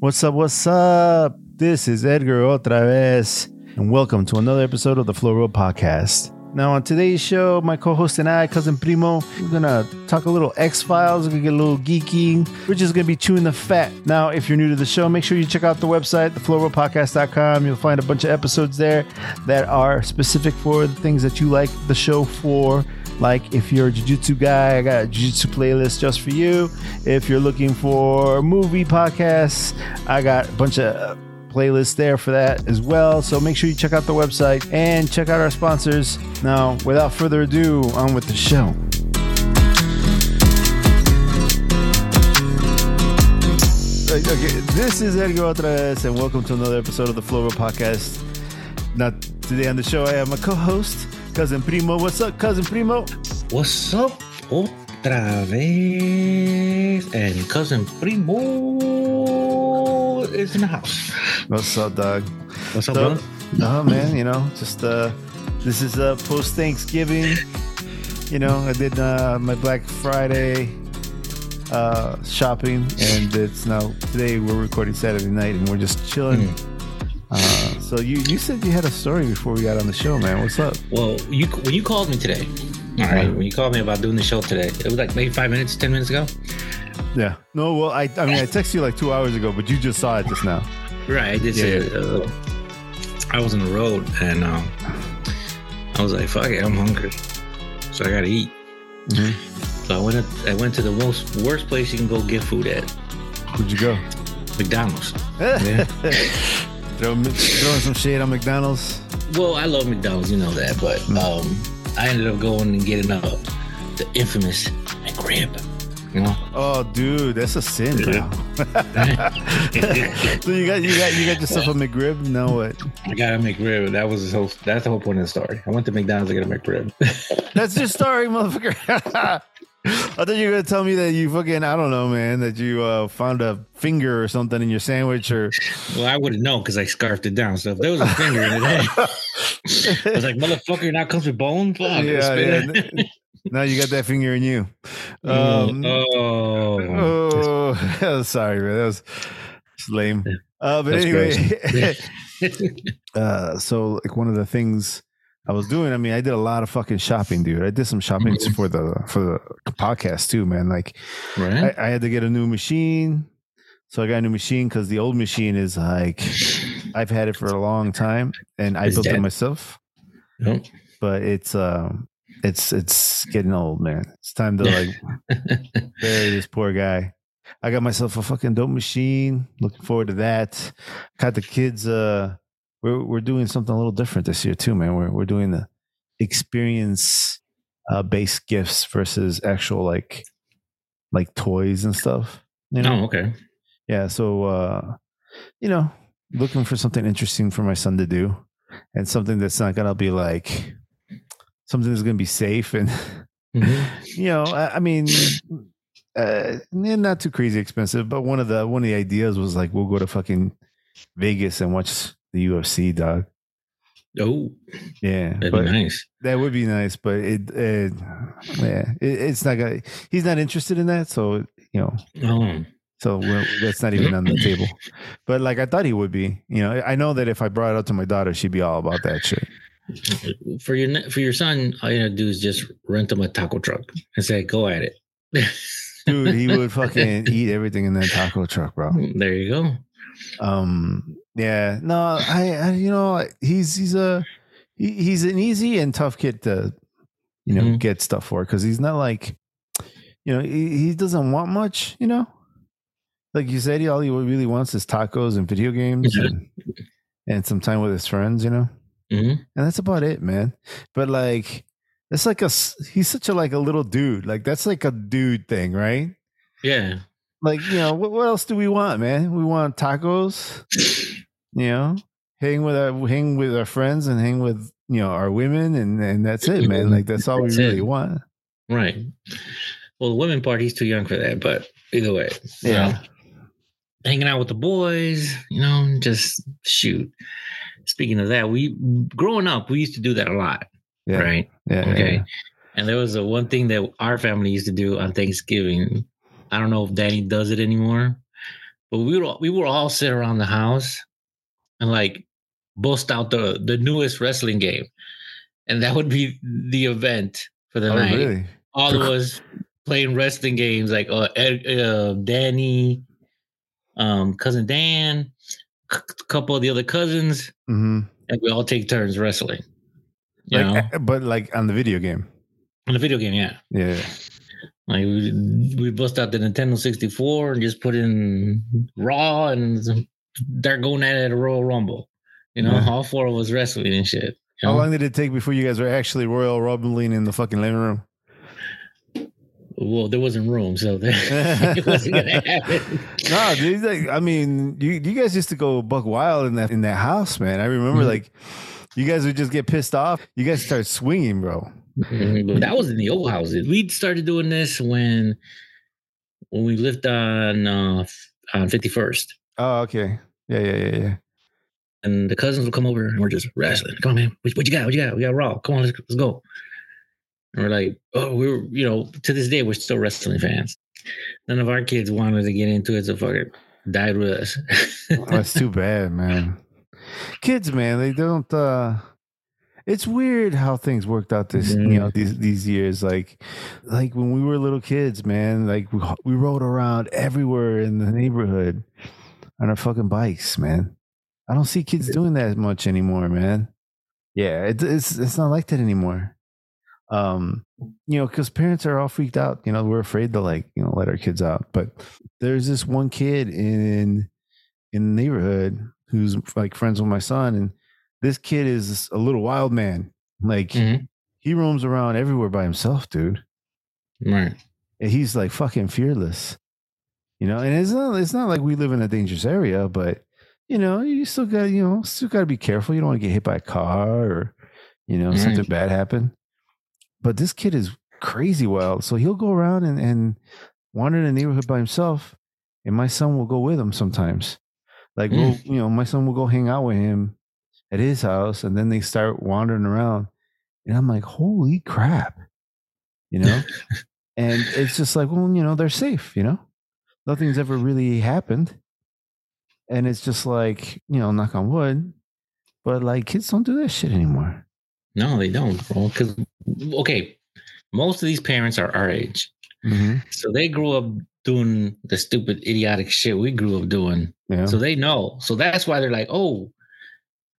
What's up? What's up? This is Edgar otra vez, and welcome to another episode of the Flow Roll Podcast. Now, on today's show, my co-host and I, cousin Primo, we're gonna talk a little X Files. We're gonna get a little geeky. We're just gonna be chewing the fat. Now, if you're new to the show, make sure you check out the website, theflowrollpodcast.com. You'll find a bunch of episodes there that are specific for the things that you like the show for. Like if you're a jiu-jitsu guy, I got a jiu-jitsu playlist just for you. If you're looking for movie podcasts, I got a bunch of playlists there for that as well. So make sure you check out the website and check out our sponsors. Now, without further ado, on with the show. Okay, this is Edgar Otras, and welcome to another episode of the Flow Roll Podcast. Now, today on the show, I have my co-host, Cousin Primo. What's up, Cousin Primo? What's up? Otra vez. And cousin Primo is in the house. What's up, dog? What's up, So- brother? Oh man, you know, just uh this is uh post Thanksgiving. You know, I did uh my Black Friday uh shopping and it's now today we're recording Saturday night and we're just chilling. Uh so you you said you had a story before we got on the show, man. What's up? Well, you when you called me today, all right, when you called me about doing the show today, it was like maybe five minutes, ten minutes ago. Yeah. No, well I I mean I texted you like two hours ago, but you just saw it just now. Right, I did Yeah, say yeah. Uh, I was on the road and um, I was like, "Fuck it, I'm hungry, so I gotta eat." Mhm. So I went. up, I went to the most worst place you can go get food at, Where'd you go? McDonald's. Yeah. Throw, throwing some shade on McDonald's. Well, I love McDonald's, you know that, but um, I ended up going and getting uh, the infamous McRib. You know, Oh, dude, that's a sin, bro. so you got you got you got yourself a McRib. Now what? I got a McRib. That was the whole. That's the whole point of the story. I went to McDonald's to get a McRib. That's your story, motherfucker. I thought you were gonna tell me that you fucking I don't know, man, that you uh, found a finger or something in your sandwich or well, I wouldn't know because I scarfed it down. So if there was a finger in it, I was like, "Motherfucker, now comes with bone." Fuck, yeah, yeah. Now you got that finger in you. Um, oh, oh, sorry, man. That was lame. Uh, but That's anyway, uh, so like one of the things I was doing, I mean, I did a lot of fucking shopping, dude. I did some shopping Mhm. for the for the podcast too, man. Like right. I, I had to get a new machine. So I got a new machine because the old machine is like I've had it for a long time and I It's built it myself, but it's um it's it's getting old, man. It's time to like bury this poor guy. I got myself a fucking dope machine. Looking forward to that. Got the kids uh we're we're doing something a little different this year too, man. We're we're doing the experience uh based gifts versus actual like like toys and stuff. You know? oh, okay. Yeah, so uh you know, looking for something interesting for my son to do and something that's not gonna be like something that's gonna be safe and Mhm. you know, I, I mean uh not too crazy expensive, but one of the one of the ideas was like we'll go to fucking Vegas and watch the UFC, dog. Oh, Yeah. that'd be nice. that would be nice, but it, it yeah, it, it's not gonna he's not interested in that, so you know, Oh, So that's not even on the table. But like I thought he would be. You know, I know that if I brought it up to my daughter, she'd be all about that shit. for your for your son, all you gotta do is just rent him a taco truck and say, "Go at it." Dude, he would fucking eat everything in that taco truck, bro. There you go. Um, yeah, no, I, I you know, he's he's a he, he's an easy and tough kid to, you know, Mhm. get stuff for because he's not like, you know, he, he doesn't want much, you know. Like you said, he all he really wants is tacos and video games Yeah. and, and some time with his friends, you know. hmm and that's about it, man. But like, it's like a he's such a like a little dude. Like that's like a dude thing, right? Yeah. Like you know, what, what else do we want, man? We want tacos, you know, hang with our hang with our friends and hang with you know our women, and and that's it, man. Like that's all we really it. want. Right. Well, the women part, he's too young for that. But either way, Yeah. know, hanging out with the boys, you know, just shoot. Speaking of that, we growing up, we used to do that a lot, Yeah, right? yeah, Okay. yeah. And there was a one thing that our family used to do on Thanksgiving. I don't know if Danny does it anymore, but we would all, we would all sit around the house and like bust out the the newest wrestling game, and that would be the event for the Oh, night. really? All of us playing wrestling games like uh, uh Danny, um, cousin Dan, a couple of the other cousins, hmm and we all take turns wrestling. You Like, uh, but like on the video game. On the video game, yeah. Yeah. Like we we bust out the Nintendo 64 and just put in Raw and they're going at it at a Royal Rumble. You know, Yeah. all four of us wrestling and shit. How know? long did it take before you guys were actually Royal Rumbling in the fucking living room? Well, there wasn't room, so there, it wasn't gonna happen. no, dude. Like, I mean, you you guys used to go buck wild in that in that house, man. I remember, Mhm. like, you guys would just get pissed off. You guys start swinging, bro. But that was in the old houses. We started doing this when when we lived on uh on 51st. Oh, okay. Yeah, yeah, yeah, yeah. And the cousins would come over and we're just wrestling. Come on, man. What, what you got? What you got? We got Raw. Come on, let's, let's go. And we're like, oh, we're, you know, to this day, we're still wrestling fans. None of our kids wanted to get into it, so fucking died with us. That's too bad, man. Kids, man, they don't. uh It's weird how things worked out this, you know, these these years. Like, like when we were little kids, man. Like we we rode around everywhere in the neighborhood on our fucking bikes, man. I don't see kids doing that much anymore, man. Yeah, it, it's it's not like that anymore. Um, you know, because parents are all freaked out. You know, we're afraid to like you know let our kids out. But there's this one kid in in the neighborhood who's like friends with my son, and this kid is a little wild man. Like Mhm. he roams around everywhere by himself, dude. Right. And he's like fucking fearless. You know, and it's not it's not like we live in a dangerous area, but you know, you still got you know, still got to be careful. You don't want to get hit by a car or you know Right. something bad happen. But this kid is crazy wild, so he'll go around and and wander in the neighborhood by himself, and my son will go with him sometimes. Like we'll, mm. you know, my son will go hang out with him at his house, and then they start wandering around, and I'm like, holy crap, you know. and it's just like, well, you know, they're safe, you know, nothing's ever really happened, and it's just like, you know, knock on wood, but like kids don't do that shit anymore. No, they don't, bro. Because okay, most of these parents are our age, Mm-hmm. so they grew up doing the stupid, idiotic shit we grew up doing. Yeah. So they know. So that's why they're like, oh,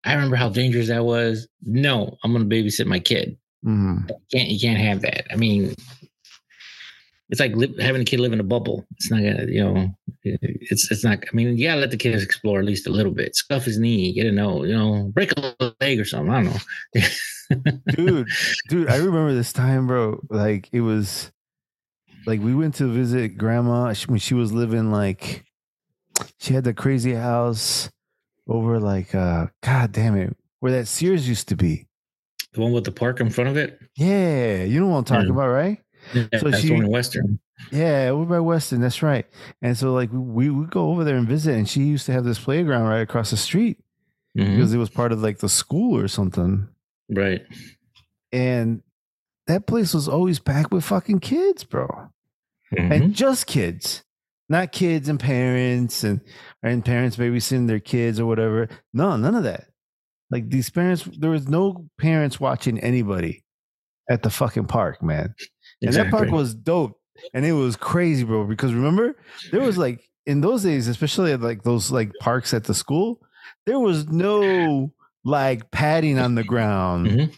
I remember how dangerous that was. No, I'm gonna babysit my kid. Mhm. You can't you can't have that. I mean, it's like li- having a kid live in a bubble. It's not gonna, you know, it's it's not. I mean, you gotta let the kids explore at least a little bit. Scuff his knee, get a know, you know, break a leg or something. I don't know. dude, dude, I remember this time, bro. Like it was like we went to visit grandma when she was living like she had the crazy house over like uh god damn it where that Sears used to be. The one with the park in front of it. Yeah, you know what I'm talking Yeah. about, right? Yeah, So that's she- Western. Yeah, over by Western, that's right. And so like we would go over there and visit and she used to have this playground right across the street Mhm. because it was part of like the school or something. Right. And that place was always packed with fucking kids, bro. Mhm. and just kids, not kids and parents and and parents babysitting their kids or whatever. No, none of that. Like these parents, there was no parents watching anybody at the fucking park, man. And that park was dope, and it was crazy, bro. Because remember, there was like in those days, especially at like those like parks at the school, there was no like padding on the ground, Mhm.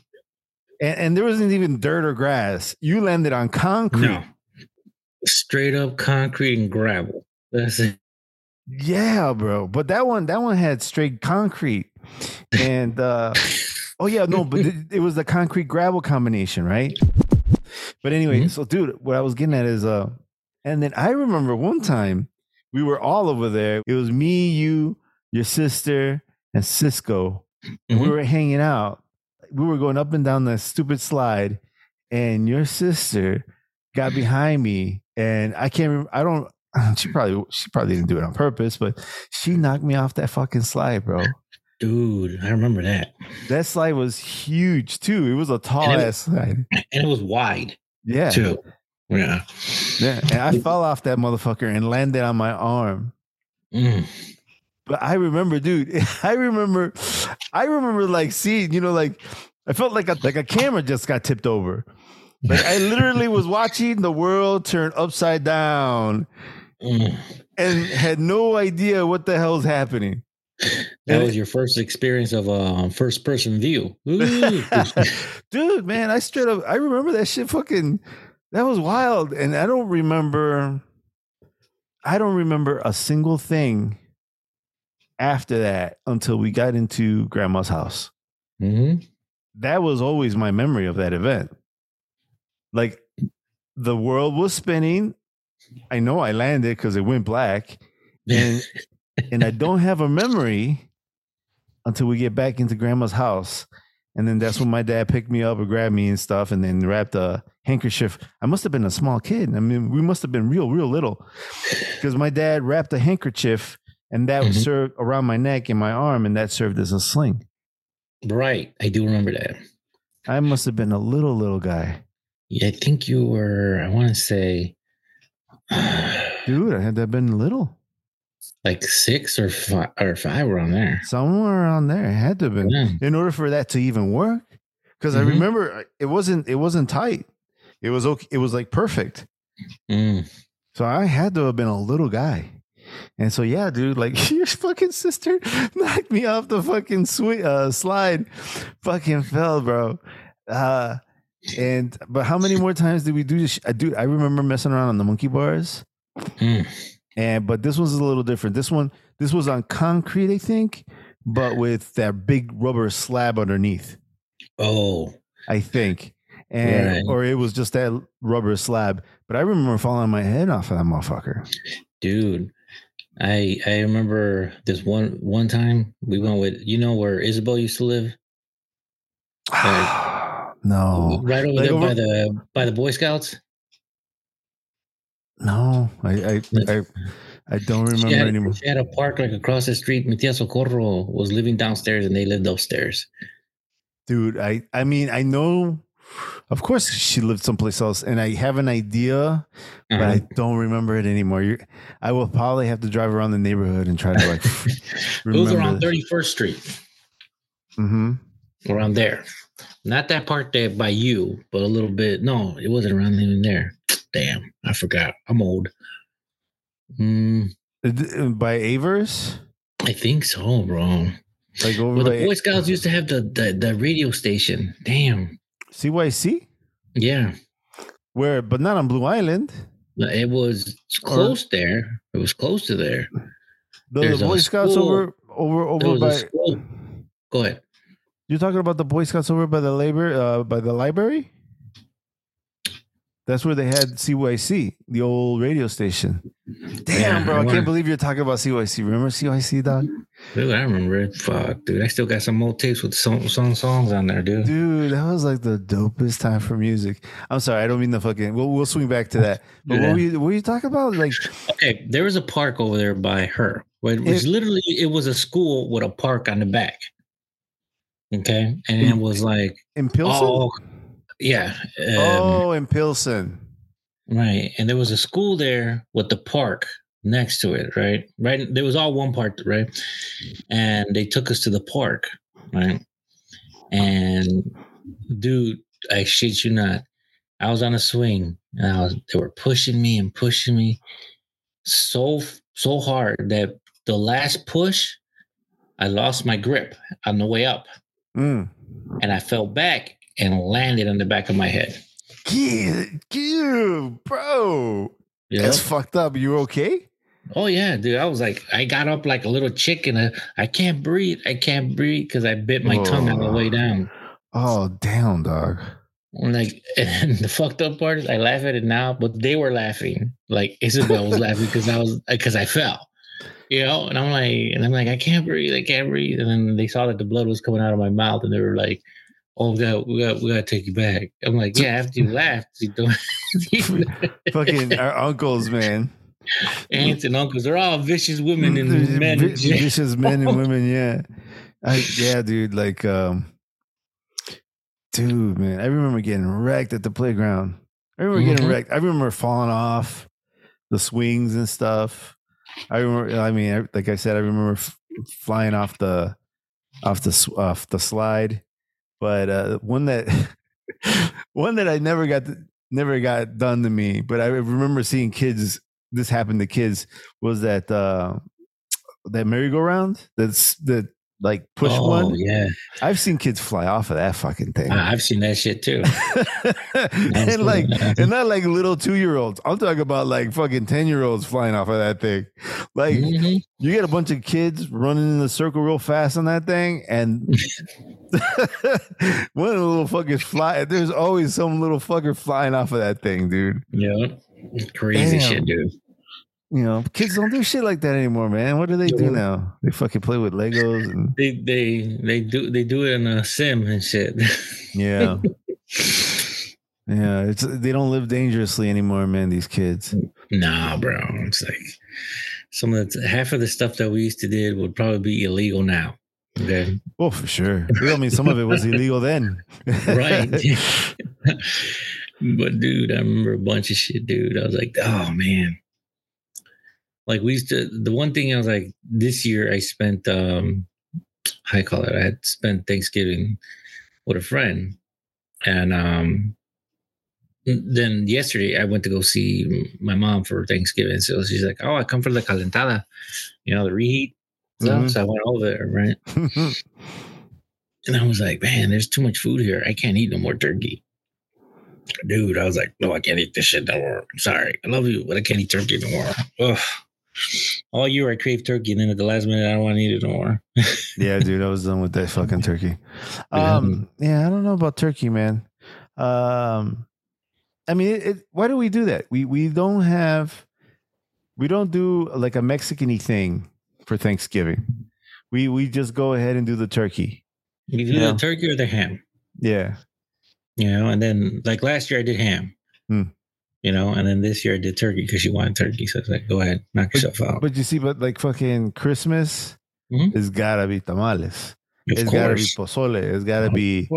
and, and there wasn't even dirt or grass. You landed on concrete. No. Straight up concrete and gravel. That's it. Yeah, bro. But that one, that one had straight concrete, and uh oh yeah, no, but it, it was the concrete gravel combination, right? But anyway, Mhm. so dude, what I was getting at is uh, and then I remember one time we were all over there. It was me, you, your sister, and Cisco. And We Mhm. were hanging out. We were going up and down that stupid slide, and your sister got behind me, and I can't. Remember, I don't. She probably she probably didn't do it on purpose, but she knocked me off that fucking slide, bro. Dude, I remember that. That slide was huge too. It was a tall And it- ass slide. And it was wide Yeah, too. Yeah. yeah. And I fell off that motherfucker and landed on my arm. Mm. But I remember, dude. I remember, I remember like seeing, you know, like I felt like a like a camera just got tipped over. Like I literally was watching the world turn upside down Mm. and had no idea what the hell's happening. That was your first experience of a first person view. Dude, man, I straight up I remember that shit fucking that was wild. And I don't remember I don't remember a single thing after that until we got into grandma's house. Mhm. That was always my memory of that event. Like the world was spinning. I know I landed because it went black. And and I don't have a memory until we get back into grandma's house. And then that's when my dad picked me up and grabbed me and stuff and then wrapped a handkerchief. I must have been a small kid. I mean, we must have been real, real little. Because my dad wrapped a handkerchief and that Mhm. served around my neck and my arm, and that served as a sling. right. I do remember that. I must have been a little, little guy. Yeah, I think you were, I want to say, Dude, I had that been little. Like six or five or five were on there. Somewhere on there. It had to have been. Yeah. in order for that to even work because i Mhm. remember uh, it wasn't it wasn't tight it was okay it was like perfect Mm. so i had to have been a little guy and so yeah dude like your fucking sister knocked me off the fucking sweet uh slide fucking fell bro uh and but how many more times did we do this sh- uh, dude i remember messing around on the monkey bars Mm. And but this one's a little different this one this was on concrete i think but with that big rubber slab underneath Oh, I think. And Right. or it was just that rubber slab. But I remember falling my head off of that motherfucker. dude. I I remember this one one time we went with you know where Isabel used to live? no. Right over Like there over- by the by the Boy Scouts. No. I I I, I don't She remember had, anymore. she had a park like across the street. Mi tia Socorro was living downstairs and they lived upstairs. Dude, I I mean I know of course she lived someplace else and I have an idea, but I Uh-huh. don't remember it anymore. you I will probably have to drive around the neighborhood and try to like it was around 31st Street, Mm-hmm. around there. Not that part there by you, but a little bit. No, it wasn't around even there. Damn, I forgot. I'm old. Mm, By Avers? I think so, bro. Like over Well, the Boy Scouts used to have the, the the radio station. Damn. CYC? Yeah. Where but not on Blue Island. It was close there. It was close to there. The, There's the Boy Scouts school. over over over by. Go ahead. you're talking about the Boy Scouts over by the labor uh by the library? That's where they had CYC, the old radio station. Damn, Yeah, bro, I I can't believe you're talking about CYC. Remember CYC, dog? Dude, I remember it. Fuck, dude. I still got some old tapes with some, some songs on there, dude. Dude, that was like the dopest time for music. I'm sorry, I don't mean the fucking. We'll we'll swing back to that. But Yeah. what were you what were you talking about? Like, Okay, there was a park over there by her. Where it was It- literally it was a school with a park on the back. Okay, and it was like, in Pilsen? oh, yeah, um, oh, in Pilsen. right. And there was a school there with the park next to it, right? Right, there was all one part, right? And they took us to the park, right? And dude, I shit you not, I was on a swing, and I was they were pushing me and pushing me so so hard that the last push, I lost my grip on the way up, Mm. and I fell back and landed on the back of my head. Get, bro. You That's fucked up. You okay? Oh yeah, dude. I was like, I got up like a little chicken. I, I can't breathe. I can't breathe because I bit my tongue on the way down. Oh, damn, dog. I'm like, and the fucked up part is I laugh at it now, but they were laughing. Like Isabel was laughing because I was because I fell. You know, and I'm like, and I'm like, I can't breathe, I can't breathe. And then they saw that the blood was coming out of my mouth, and they were like, "Oh, we got, we got, we got to take you back." I'm like, "Yeah." After you left, you don't. Fucking our uncles, man. aunts and uncles, they're all vicious women and men. Vi- vicious men and women. Yeah, I, yeah, dude. Like, um, dude, man, I remember getting wrecked at the playground. I remember getting Mhm. wrecked. I remember falling off the swings and stuff. I remember. I mean, like I said, I remember f- flying off the off the off the slide, but uh, one that one that I never got to, never got done to me. But I remember seeing kids. This happened to kids. Was that uh, that merry-go-round? That's the like push oh, one. Yeah, I've seen kids fly off of that fucking thing, I've seen that shit too. and like and not like little two year olds. I'm talking about like fucking ten year olds flying off of that thing. Like Mhm. you get a bunch of kids running in the circle real fast on that thing, and one of the little fuckers fly. There's always some little fucker flying off of that thing, dude. Yeah, crazy Damn. shit, dude. You know, kids don't do shit like that anymore, man. What do they do now? They fucking play with Legos and They they they do they do it in a sim and shit. yeah, yeah. It's they don't live dangerously anymore, man. These kids. nah, bro. It's like some of the half of the stuff that we used to did would probably be illegal now. Okay, Oh, for sure. I mean, some of it was illegal then, right. but dude, I remember a bunch of shit, dude. I was like, oh man. Like we used to the one thing I was like, this year I spent um you call it, I had spent Thanksgiving with a friend. And um then yesterday I went to go see my mom for Thanksgiving. So she's like, Oh, I come for the calentada, you know, the reheat. Stuff. Mhm. So I went over there, right? And I was like, man, there's too much food here. I can't eat no more turkey. Dude, I was like, no, I can't eat this shit no more. I'm sorry. I love you, but I can't eat turkey no more. Ugh. All year I crave turkey, and then at the last minute I don't want to eat it no more. yeah, dude, I was done with that fucking turkey. Yeah. Um, yeah, I don't know about turkey, man. Um, I mean, it, it, why do we do that? We we don't have, we don't do like a Mexican-y thing for Thanksgiving. We we just go ahead and do the turkey. You do Yeah. the turkey or the ham, Yeah, you know, and then like last year I did ham. Hmm. You know, and then this year I did turkey because you wanted turkey. So it's like, go ahead, knock yourself out. but you see, but like fucking Christmas, Mhm. it's gotta be tamales. of it's gotta be course. pozole. It's gotta Of be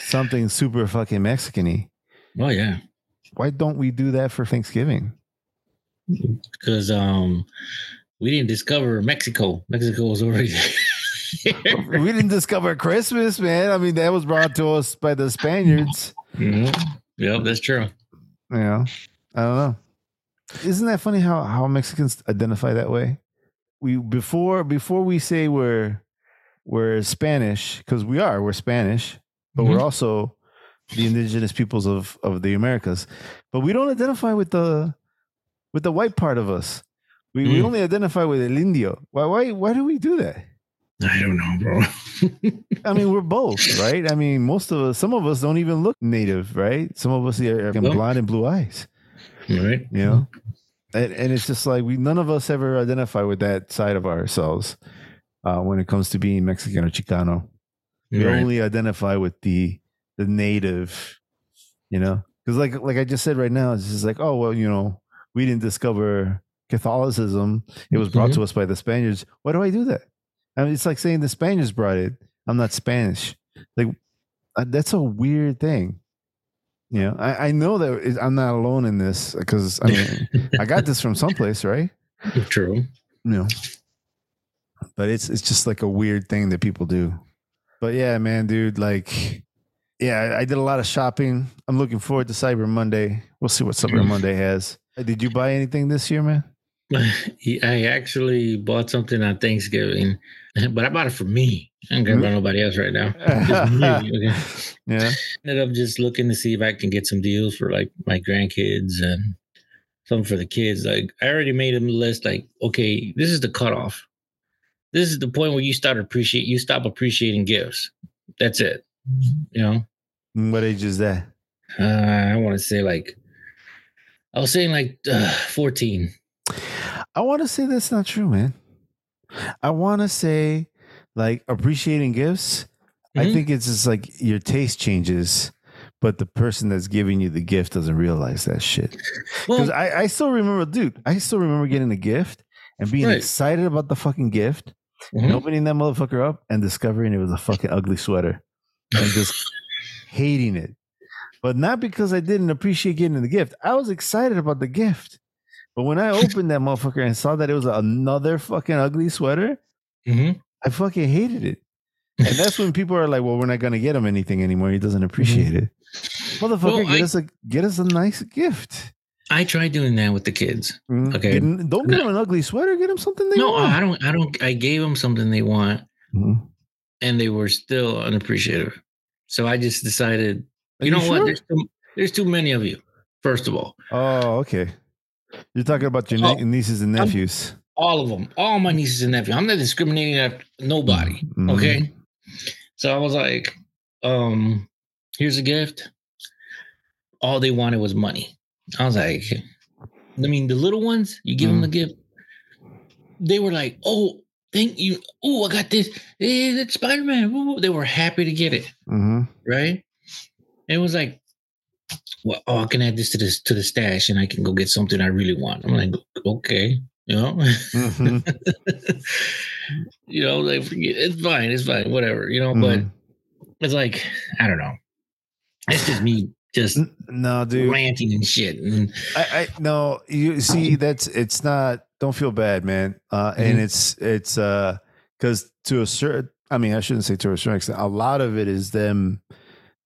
something super fucking Mexican-y. Oh yeah. Why don't we do that for Thanksgiving? Because um we didn't discover Mexico. Mexico was already there. we didn't discover Christmas, man. I mean, that was brought to us by the Spaniards. Mhm. Yep, that's true. Yeah, I don't know. Isn't that funny how how Mexicans identify that way? We before before we say we're we're Spanish because we are we're Spanish, but we're Mhm. also the indigenous peoples of of the Americas. But we don't identify with the with the white part of us. We we Mm. only identify with el indio. Why why why do we do that? I don't know, bro. I mean, we're both, right? I mean, most of us, some of us don't even look native, right? Some of us are, are No. blonde and blue eyes, right? you know? And, and it's just like we, none of us ever identify with that side of ourselves uh, when it comes to being Mexican or Chicano. We Right. only identify with the the native, you know? Because like like I just said right now, it's just like, oh well, you know, we didn't discover Catholicism; it was brought Mhm. to us by the Spaniards. Why do I do that? I mean, it's like saying the Spaniards brought it. I'm not Spanish. Like uh, that's a weird thing. You know, I, I know that it- I'm not alone in this because I mean, I got this from someplace, right? True. you know but it's it's just like a weird thing that people do but yeah man dude like yeah I, did a lot of shopping i'm looking forward to cyber monday we'll see what cyber monday has did you buy anything this year man I actually bought something on Thanksgiving, but I bought it for me. I don't care about nobody else right now. Me, okay? yeah Ended up just looking to see if I can get some deals for like my grandkids and some for the kids. Like I already made a list. Like, okay, this is the cutoff. This is the point where you start appreciate. You stop appreciating gifts. That's it. You know. what age is that Uh, I want to say like, I was saying like uh, fourteen. I want to say that's not true man i want to say like appreciating gifts i Mhm. think it's just like your taste changes but the person that's giving you the gift doesn't realize that shit Because Well, I, I still remember, dude, I still remember getting a gift and being Right. excited about the fucking gift and mhm. opening that motherfucker up and discovering it was a fucking ugly sweater and just hating it. But not because I didn't appreciate getting the gift. I was excited about the gift. But when I opened that motherfucker and saw that it was another fucking ugly sweater, Mhm. I fucking hated it. And that's when people are like, "Well, we're not gonna get him anything anymore. He doesn't appreciate it." Motherfucker, Well, get I- us a get us a nice gift. I tried doing that with the kids. Mm, Okay. don't get him an ugly sweater. Get him something they No, want. I don't. I don't. I gave them something they want, Mhm. and they were still unappreciative. So I just decided, Are you know what? There's too, there's too many of you. First of all, Oh, okay. You're talking about your Oh, nieces and I'm- nephews. all of them, all my nieces and nephews. I'm not discriminating at nobody. Mhm. Okay. So I was like, um, here's a gift. All they wanted was money. I was like, I mean, the little ones, you give them the gift. They were like, oh, thank you. Oh, I got this. Hey, that's Spider Man. They were happy to get it. Mhm. Right. It was like, well, oh, I can add this to this to the stash and I can go get something I really want. I'm like, okay, you know. Mhm. you know, like it's fine, it's fine, whatever, you know, but Mhm. it's like, I don't know. It's just me just no, dude. ranting and shit. And I, I no, you see, that's it's not. Don't feel bad, man. Uh, and Mhm. it's it's uh, because to a certain, I mean, I shouldn't say to a certain extent. A lot of it is them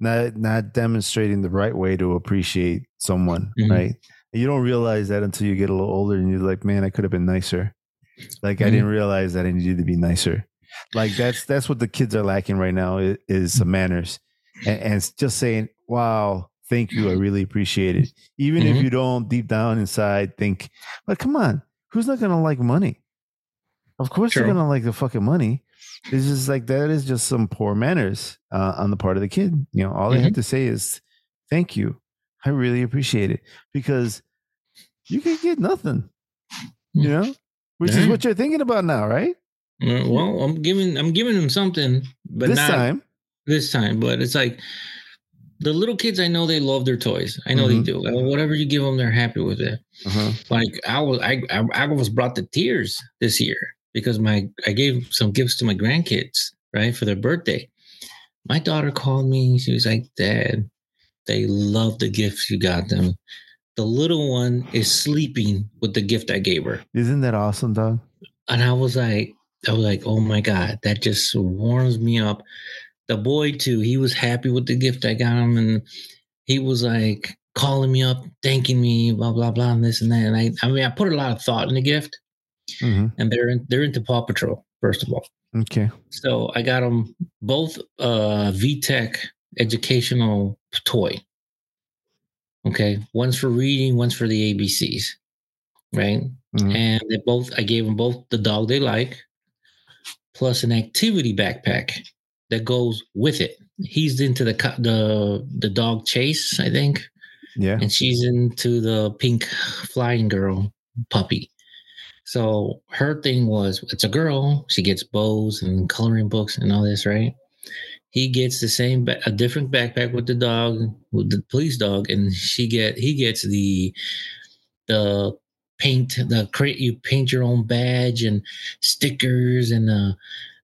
not not demonstrating the right way to appreciate someone, Mhm. right? You don't realize that until you get a little older, and you're like, man, I could have been nicer. Like I Mhm. didn't realize that I needed to be nicer. Like that's that's what the kids are lacking right now is, is some manners, and, and just saying, "Wow, thank you, I really appreciate it." Even if Mhm. you don't deep down inside think, "But come on, who's not gonna like money?" Of course, True. they're gonna like the fucking money. It's just like that is just some poor manners uh, on the part of the kid. You know, all they have to say is, "Thank you, I really appreciate it," because you can get nothing. You know, which is what you're thinking about now, right? uh, well, I'm giving I'm giving them something, but this not time, this time. But it's like the little kids. I know they love their toys. I know Mhm. they do. Uh, Whatever you give them, they're happy with it. uh-huh. like I was I, I I was brought to tears this year because my I gave some gifts to my grandkids right for their birthday. My daughter called me. She was like, "Dad, they love the gifts you got them. The little one is sleeping with the gift I gave her." isn't that awesome, dog? And I was like, I was like, "Oh my god, that just warms me up." The boy too, he was happy with the gift I got him, and he was like calling me up, thanking me, blah blah blah, and this and that. And I, I mean, I put a lot of thought in the gift hmm and they're in, they're into Paw Patrol first of all. Okay. So I got them both uh VTech educational toy. Okay, one's for reading, one's for the ABCs, right? Mhm. And they both I gave them both the dog they like, plus an activity backpack that goes with it. He's into the the the dog chase, I think Yeah. and she's into the pink flying girl puppy. So her thing was it's a girl. She gets bows and coloring books and all this, right? He gets the same, a different backpack with the dog, with the police dog, and she get he gets the the paint the crate. You paint your own badge and stickers and uh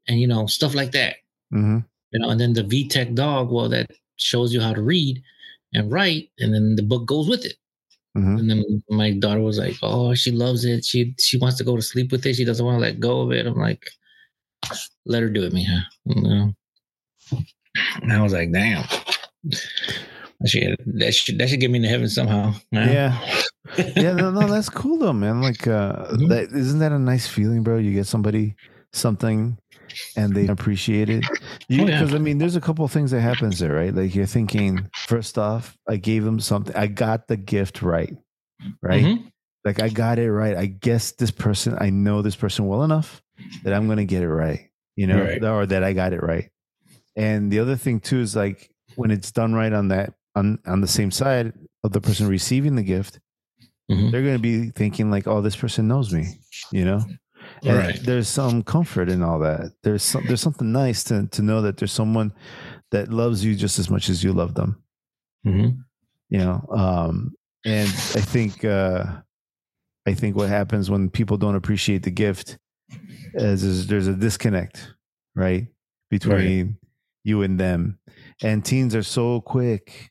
and you know stuff like that hmm you know, and then the VTech dog, well, that shows you how to read and write, and then the book goes with it. Hmm And then my daughter was like, "Oh, she loves it. She she wants to go to sleep with it. She doesn't want to let go of it." I'm like, "Let her do it, Mija." You know? And I was like, "Damn." That should, that should that should get me into heaven somehow. man. Yeah. Yeah. No, no, that's cool though, man. Like, uh, Mhm. that isn't that a nice feeling, bro? You get somebody something and they appreciate it. You Oh, yeah. because I mean, there's a couple of things that happens there, right? Like you're thinking, first off, I gave them something. I got the gift right, right? Mhm. Like I got it right. I guess this person, I know this person well enough that I'm going to get it right, you know, Right. or that I got it right. And the other thing too is like when it's done right on that on on the same side of the person receiving the gift, Mhm. they're going to be thinking like, "Oh, this person knows me," you know. And Right. There's some comfort in all that. There's some, there's something nice to to know that there's someone that loves you just as much as you love them Mhm. you know um and i think uh i think what happens when people don't appreciate the gift is, is there's a disconnect right between you and them and teens are so quick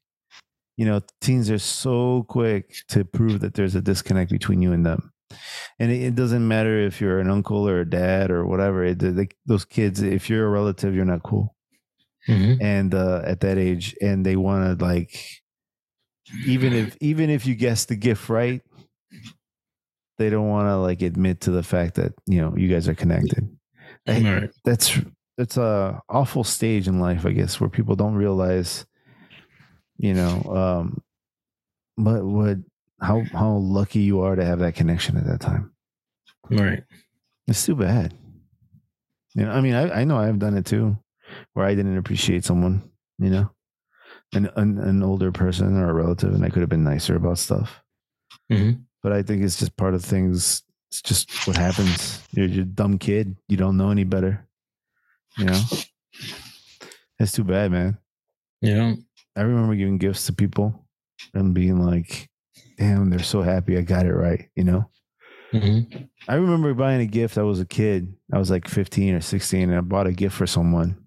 you know, teens are so quick to prove that there's a disconnect between you and them. And it, it doesn't matter if you're an uncle or a dad or whatever. It, they, those kids, if you're a relative, you're not cool. Mm-hmm. And uh, at that age, and they want to like, even if even if you guess the gift right, they don't want to like admit to the fact that you know you guys are connected. Right. that's it's a awful stage in life, I guess, where people don't realize, you know, um, what what how how lucky you are to have that connection at that time. Right. It's too bad. You know, I mean, I, I know I've done it too, where I didn't appreciate someone, you know, an an, an older person or a relative, and I could have been nicer about stuff. Mhm. But I think it's just part of things. It's just what happens. You're, you're a dumb kid. You don't know any better. You know, it's too bad, man. Yeah. I remember giving gifts to people and being like, "Damn, they're so happy I got it right." You know. Mhm. I remember buying a gift. I was a kid. I was like 15 or 16, and I bought a gift for someone.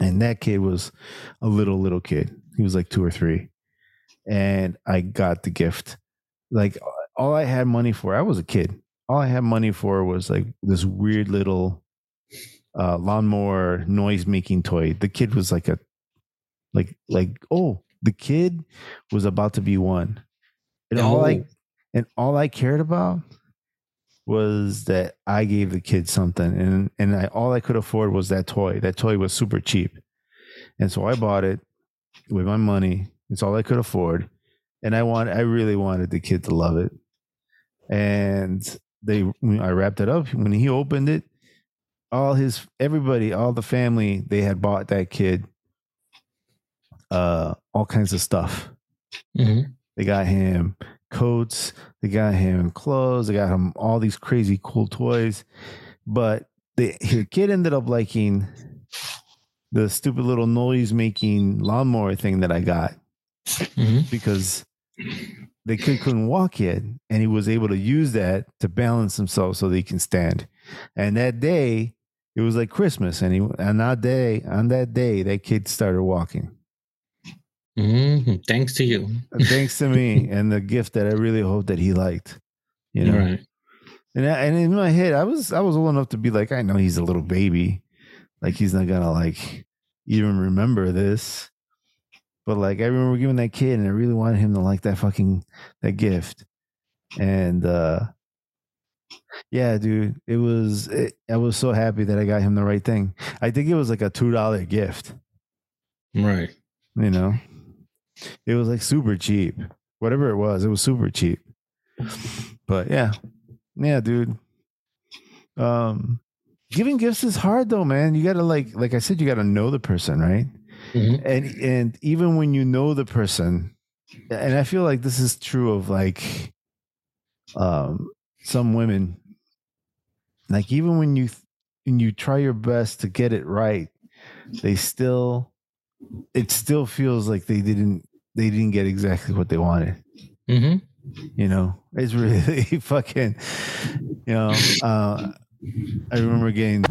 And that kid was a little, little kid. He was like two or three. And I got the gift. Like all I had money for, I was a kid. All I had money for was like this weird little uh, lawnmower noise making toy. The kid was like a, like, like, oh, the kid was about to be one. And all I, and all I cared about was that I gave the kid something, and and I, all I could afford was that toy. That toy was super cheap, and so I bought it with my money. It's all I could afford, and I want I really wanted the kid to love it. And they, I wrapped it up. When he opened it, all his everybody, all the family, they had bought that kid uh all kinds of stuff. Mhm. They got him coats, they got him clothes, they got him all these crazy cool toys. But the, kid ended up liking the stupid little noise making lawnmower thing that I got Mhm. because the kid couldn't walk yet and he was able to use that to balance himself so that he can stand. And that day, it was like Christmas and he on that day, on that day, that kid started walking. Mhm. Thanks to you. thanks to me and the gift that I really hope that he liked. You know, Right. and I, and in my head, I was I was old enough to be like, I know he's a little baby, like he's not gonna like even remember this. But like I remember giving that kid, and I really wanted him to like that fucking that gift, and uh yeah, dude, it was it, I was so happy that I got him the right thing. I think it was like a two dollar gift Right. you know it was like super cheap. Whatever it was it was super cheap. But yeah. Yeah dude. Um giving gifts is hard though man. You gotta like like i said you gotta know the person right? Mhm. and and even when you know the person and i feel like this is true of like um some women. Like even when you when you try your best to get it right they still it still feels like they didn't they didn't get exactly what they wanted. Mhm. you know it's really fucking you know uh i remember getting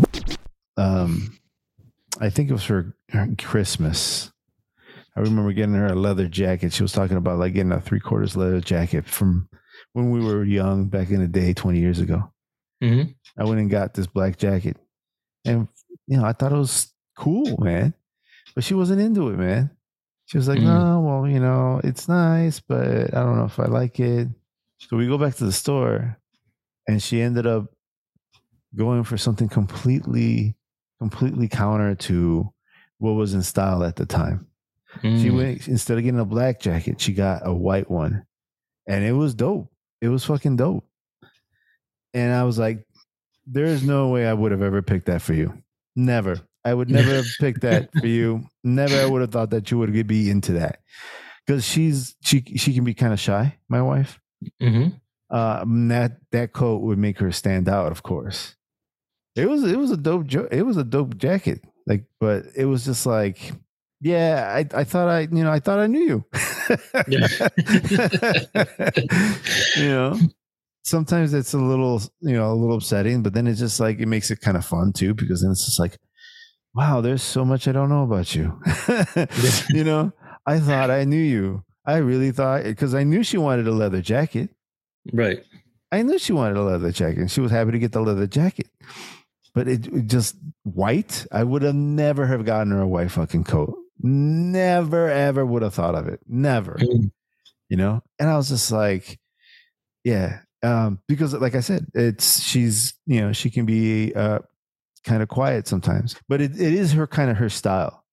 um i think it was for christmas. I remember getting her a leather jacket. She was talking about like getting a three quarters leather jacket from when we were young back in the day 20 years ago. Mhm. i went and got this black jacket. And you know i thought it was cool man. But she wasn't into it man she was like Mm. no well you know it's nice but i don't know if i like it. So we go back to the store and she ended up going for something completely completely counter to what was in style at the time. She Mhm. went instead of getting a black jacket she got a white one and it was dope. It was fucking dope. And i was like there is no way i would have ever picked that for you. Never i would never have picked that for you. Never i would have thought that you would be into that. Because she's she she can be kind of shy my wife. Mhm. uh that that coat would make her stand out of course. It was it was a dope jo- it was a dope jacket like but it was just like yeah i i thought i you know i thought i knew you. You know? Sometimes it's a little you know a little upsetting but then it's just like it makes it kind of fun too because then it's just like wow there's so much i don't know about you you know i thought i knew you I really thought because I knew she wanted a leather jacket. Right. I knew she wanted a leather jacket, and she was happy to get the leather jacket. But it, it just white. I would have never have gotten her a white fucking coat. Never ever would have thought of it. Never. Mm. You know. And I was just like, yeah, um, because like I said, it's she's you know she can be uh, kind of quiet sometimes, but it, it is her kind of her style.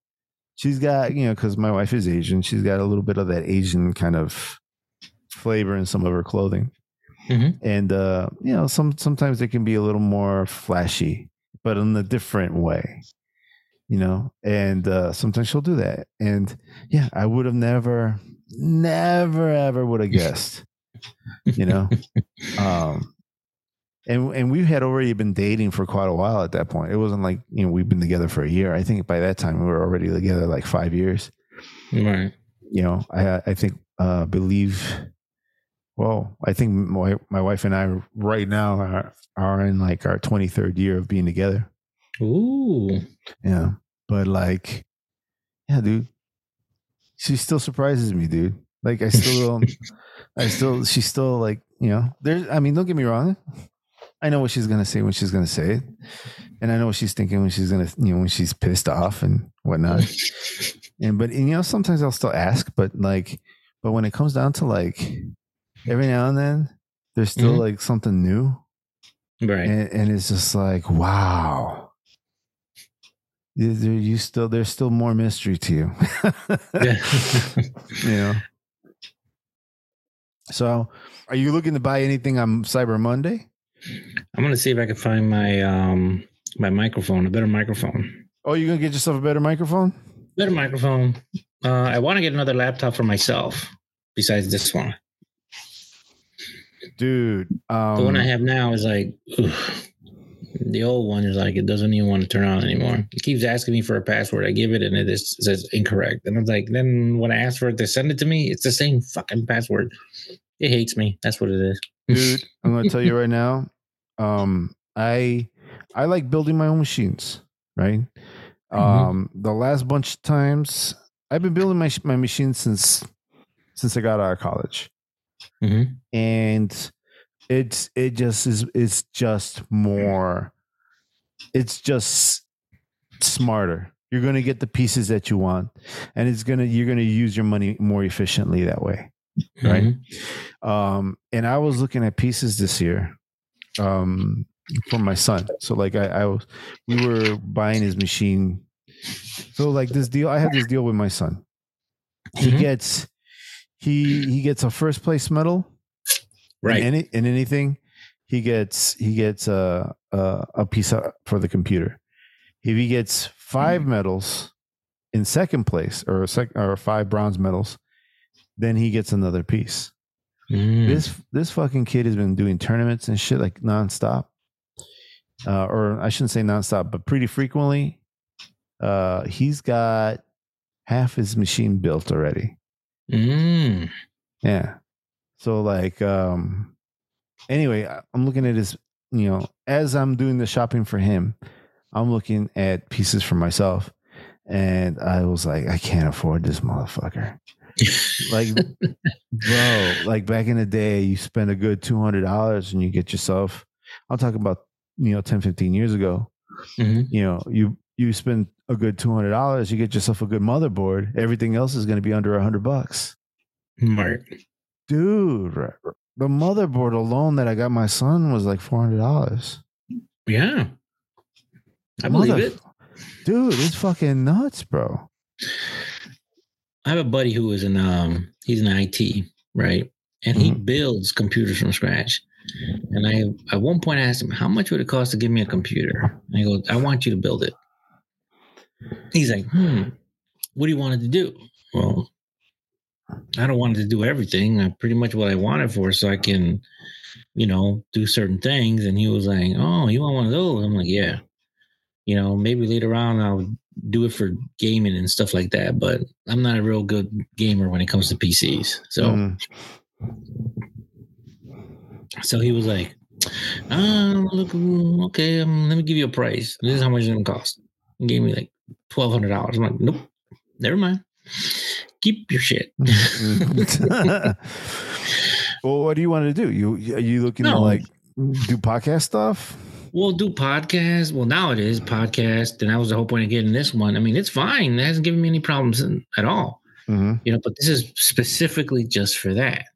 She's got you know because my wife is Asian, she's got a little bit of that Asian kind of flavor in some of her clothing, Mhm. and uh, you know some sometimes it can be a little more flashy, but in a different way. You know, and uh, sometimes she'll do that, and yeah, I would have never, never, ever would have guessed you know um and and we had already been dating for quite a while at that point. It wasn't like you know we've been together for a year. I think by that time we were already together like five years. Right. you know i i think uh believe well i think my, my wife and i right now are, are in like our 23rd year of being together. Ooh. yeah. But like yeah dude she still surprises me dude. Like i still i still she's still like you know there's i mean don't get me wrong i know what she's gonna say when she's gonna say it. And i know what she's thinking when she's gonna you know when she's pissed off and whatnot. And but and, you know sometimes i'll still ask but like but when it comes down to like every now and then there's still Mhm. like something new. Right. and, and it's just like wow. You, there- you still there's still more mystery to you. Yeah. you know? So are you looking to buy anything on cyber monday I'm gonna see if I can find my um my microphone, a better microphone. oh you're gonna get yourself a better microphone Better microphone. Uh, I want to get another laptop for myself besides this one. dude um, The one I have now is like, ugh. the old one is like, it doesn't even want to turn on anymore. It keeps asking me for a password. I give it and it is, says incorrect. And I'm like, then when I ask for it to send it to me, it's the same fucking password. It hates me. That's what it is. dude i'm gonna tell you right now um i i like building my own machines right um the last bunch of times i've been building my my machine since since i got out of college Mhm. and it's it just is it's just more it's just smarter you're going to get the pieces that you want and it's to you're going to use your money more efficiently that way Right. Mhm. um and i was looking at pieces this year um for my son. So like i i was we were buying his machine. So like this deal i have this deal with my son. He Mhm. gets he he gets a first place medal Right. in, any, in anything. He gets he gets a a, a piece of, for the computer. If he gets five Mm-hmm. medals in second place or sec, or five bronze medals. Then he gets another piece Mm. this this fucking kid has been doing tournaments and shit like nonstop uh, or i shouldn't say nonstop but pretty frequently uh he's got half his machine built already Mm. yeah. So like um anyway, I'm looking at his you know, as I'm doing the shopping for him, I'm looking at pieces for myself and I was like, I can't afford this motherfucker. Like bro, like back in the day, you spend a good $200 and you get yourself I'm talking about, you know, 10 15 years ago, Mhm. you know, you you spend a good $200, you get yourself a good motherboard, everything else is going to be under a 100 bucks Right. dude the motherboard alone that i got my son was like $400 Yeah. I believe Mother- it. dude it's fucking nuts bro I have a buddy who is in um he's in IT, right? And he Mhm. builds computers from scratch. And I at one point asked him, How much would it cost to give me a computer? And he goes, I want you to build it. He's like, hmm, what do you want it to do? Well, I don't want it to do everything. I pretty much what I want it for so I can, you know, do certain things. And he was like, Oh, you want one of those? I'm like, Yeah. You know, maybe later on I'll do it for gaming and stuff like that, but I'm not a real good gamer when it comes to PCs. So Mhm. so he was like, um, look, mm, okay, um, let me give you a price. This is how much it's gonna cost. He gave me like twelve hundred dollars. I'm like, nope, never mind. keep your shit. well, what do you want to do? You are you looking to like do podcast stuff? We'll do podcasts. Well, now it is podcast, and that was the whole point of getting this one. I mean, it's fine. It hasn't given me any problems in- at all. Mm-hmm. You know, but this is specifically just for that.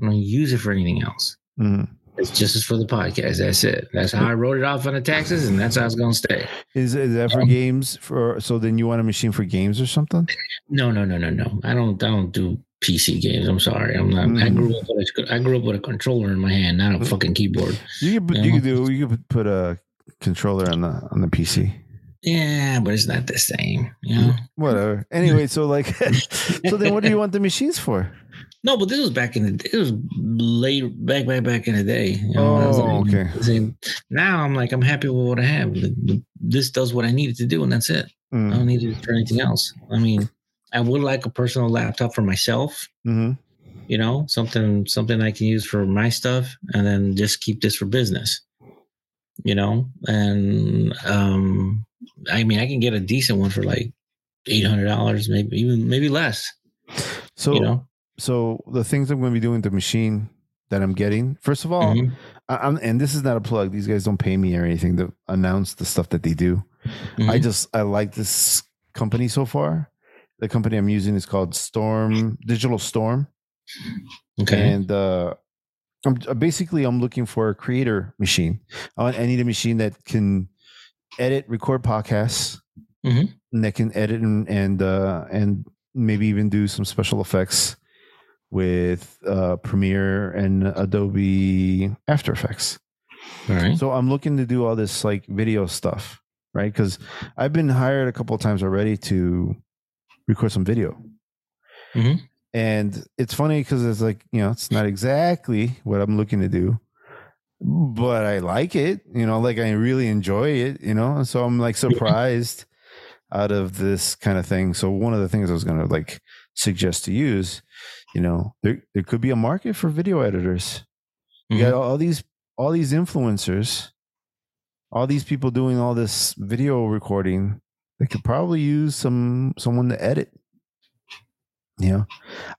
I don't use it for anything else. hmm It's just for the podcast. That's it. That's how I wrote it off on the taxes, and that's how it's gonna stay. Is is that for Um, games? For so then you want a machine for games or something? No, no, no, no, no. I don't. I don't do PC games. I'm sorry. I'm not. I Mhm. grew up with a, I grew up with a controller in my hand, not a fucking keyboard. You could put, you could do you could put a controller on the on the PC. Yeah, but it's not the same. You know. Whatever. Anyway, so like, so then what do you want the machines for? No, but this was back in the. It was late back, back, back in the day. You know, Oh, like- okay. See, now I'm like, I'm happy with what I have. This does what I needed to do, and that's it. I Mm. don't need it for anything else. I mean, I would like a personal laptop for myself. hmm You know, something something I can use for my stuff, and then just keep this for business. You know, and um, I mean, I can get a decent one for like eight hundred dollars, maybe even maybe less. So you know, so the things I'm going to be doing the machine that I'm getting. First of all, Mhm. I, I'm and this is not a plug. These guys don't pay me or anything to announce the stuff that they do. I Mhm. just I like this company so far. The company I'm using is called Storm Digital Storm, okay. and uh, I'm uh, basically I'm looking for a creator machine. I, want- I need a machine that can edit, record podcasts, Mhm. and that can edit and and uh, and maybe even do some special effects with uh, Premiere and Adobe After Effects. All right. So I'm looking to do all this like video stuff, right? Because I've been hired a couple of times already to record some video. Mhm. And it's funny because it's like, you know, it's not exactly what I'm looking to do, but I like it, you know, like I really enjoy it, you know. So I'm like surprised out of this kind of thing. So one of the things I was going to like suggest to use, you know, there, there could be a market for video editors. You got all these all these influencers, all these people doing all this video recording. They could probably use some someone to edit. You know,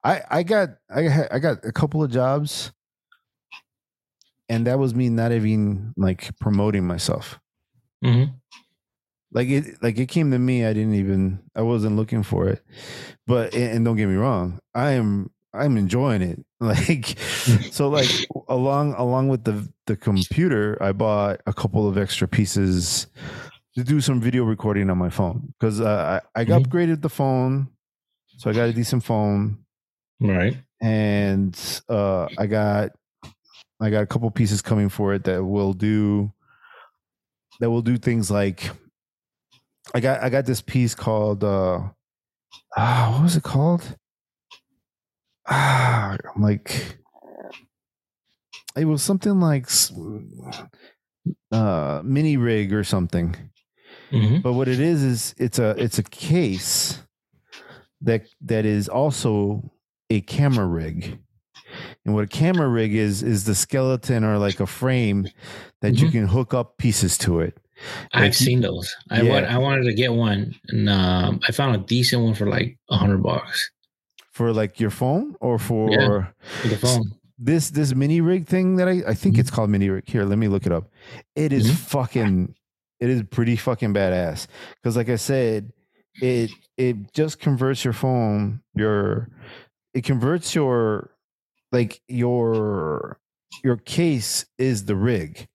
I I got I I got a couple of jobs, and that was me not even like promoting myself. Mhm. Like it like it came to me. I didn't even I wasn't looking for it, but and and don't get me wrong, I am I'm enjoying it. Like so like along along with the the computer i bought a couple of extra pieces to do some video recording on my phone because uh, i i Mhm. upgraded the phone so i got a decent phone Right. and uh i got i got a couple pieces coming for it that will do that will do things like i got i got this piece called uh ah, what was it called ah i'm like it was something like uh mini rig or something Mhm. but what it is is it's a it's a case that that is also a camera rig and what a camera rig is is the skeleton or like a frame that you Mhm. can hook up pieces to it I've seen those. I Yeah. want. I wanted to get one, and um, I found a decent one for like a hundred bucks for like your phone or for for the phone. this this mini rig thing that I I think it's called mini rig. Here, let me look it up. It is Mhm. fucking it is pretty fucking badass because like I said, it it just converts your phone your it converts your like your your case is the rig.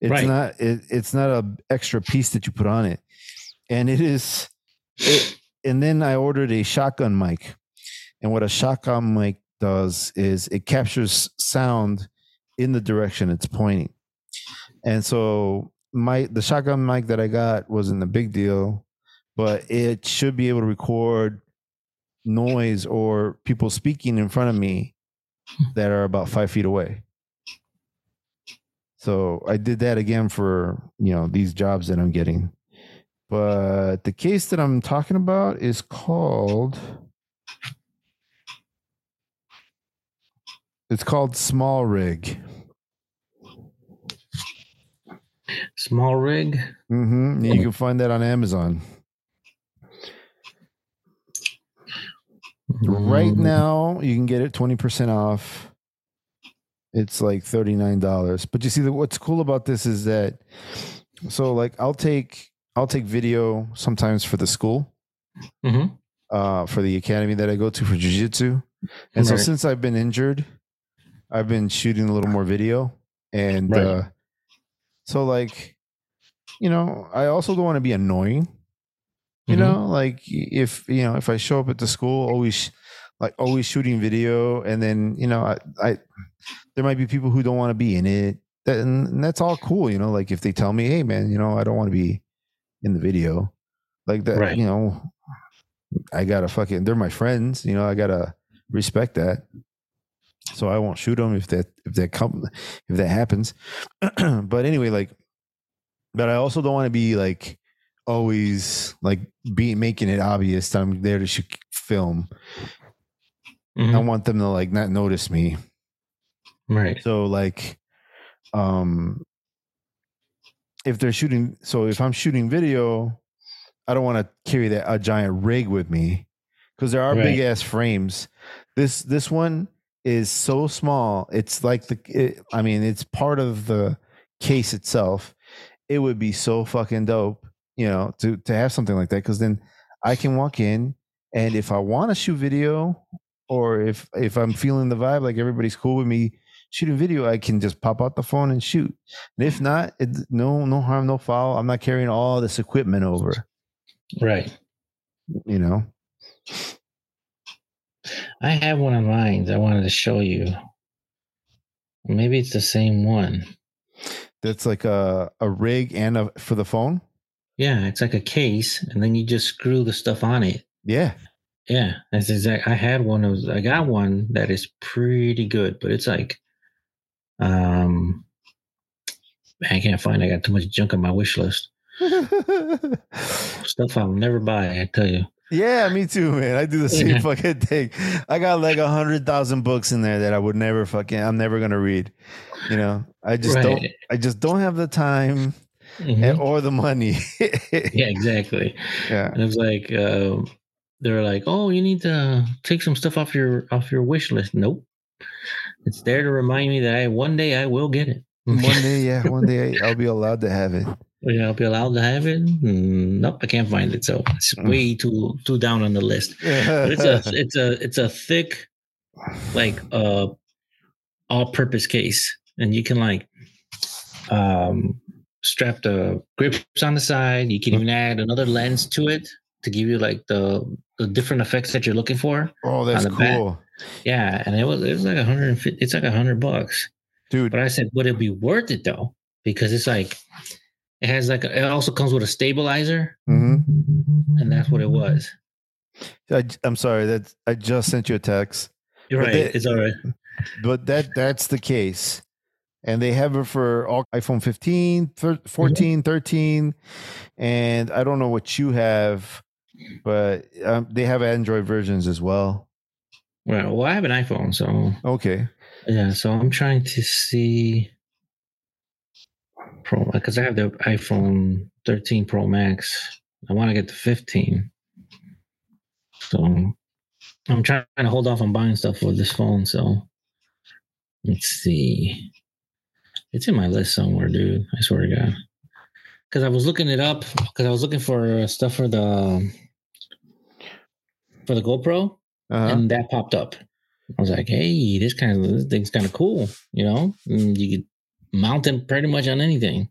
It's Right. not it, it's not a extra piece that you put on it. And it is it, and then I ordered a shotgun mic. And what a shotgun mic does is it captures sound in the direction it's pointing. And so my the shotgun mic that I got wasn't a big deal, but it should be able to record noise or people speaking in front of me that are about five feet away. So I did that again for you know these jobs that I'm getting. But the case that I'm talking about is called it's called Small Rig. Small rig. Mm-hmm. You can find that on Amazon. Right Mm, now, you can get it 20% off. It's like $39. But you see the, what's cool about this is that so like I'll take I'll take video sometimes for the school, mhm. uh for the academy that I go to for jiu-jitsu. And so since I've been injured, I've been shooting a little more video and Right. uh so like you know, I also don't want to be annoying you Mhm. know like if you know if i show up at the school always like always shooting video and then you know i, I there might be people who don't want to be in it that, and that's all cool you know like if they tell me hey man you know i don't want to be in the video like that Right. you know i gotta fucking they're my friends you know i gotta respect that so i won't shoot them if that if that come if that happens but anyway like but i also don't want to be like always like be making it obvious that I'm there to shoot film. I Mhm. want them to like not notice me. Right. So like um if they're shooting so if I'm shooting video, I don't want to carry that a giant rig with me because there are Right. big ass frames. This this one is so small. It's like the it, I mean it's part of the case itself. It would be so fucking dope, you know, to to have something like that because then I can walk in and if I want to shoot video or if if I'm feeling the vibe like everybody's cool with me shooting video, I can just pop out the phone and shoot. And if not, it, no no harm, no foul. I'm not carrying all this equipment over, Right. you know. I have one of mine I wanted to show you. Maybe it's the same one. That's like a a rig and a for the phone. Yeah, it's like a case, and then you just screw the stuff on it. Yeah. Yeah, that's exact. I had one. Of, I got one that is pretty good, but it's like, um, I can't find. I got too much junk on my wish list. Stuff I'll never buy. I tell you. Yeah, me too, man. I do the same Yeah. fucking thing. I got like a hundred thousand books in there that I would never fucking I'm never gonna read. You know, I just don't I just don't have the time Mhm. and, or the money. Yeah, exactly. yeah. And it was like uh, they're like, "Oh, you need to take some stuff off your off your wish list." Nope, it's there to remind me that I one day I will get it. One day, yeah, one day I'll be allowed to have it. Yeah, I'll be allowed to have it. Mm, nope, I can't find it. So it's way too too down on the list. But it's a it's a it's a thick, like uh, all-purpose case, and you can like um strap the grips on the side. You can even add another lens to it to give you like the the different effects that you're looking for. oh, that's the back. cool. Yeah, and it was it was like a hundred. It's like a hundred bucks. Dude, But I said, would it be worth it though? Because it's like it has like a, it also comes with a stabilizer, mhm. and that's what it was. I, I'm sorry that I just sent you a text, You're right. it's all right. but that that's the case. And they have it for all iPhone 15, thir- 14, 13. And I don't know what you have, but um, they have Android versions as well. Well, well, I have an iPhone, so Okay. yeah. So I'm trying to see Pro because I have the iPhone 13 Pro Max. I want to get the 15. So I'm trying to hold off on buying stuff with this phone. So let's see. It's in my list somewhere, dude. I swear to God. Because I was looking it up because I was looking for stuff for the for the GoPro, Uh-huh. and that popped up. I was like, "Hey, this kind of this thing's kind of cool, you know. And you could mount it pretty much on anything."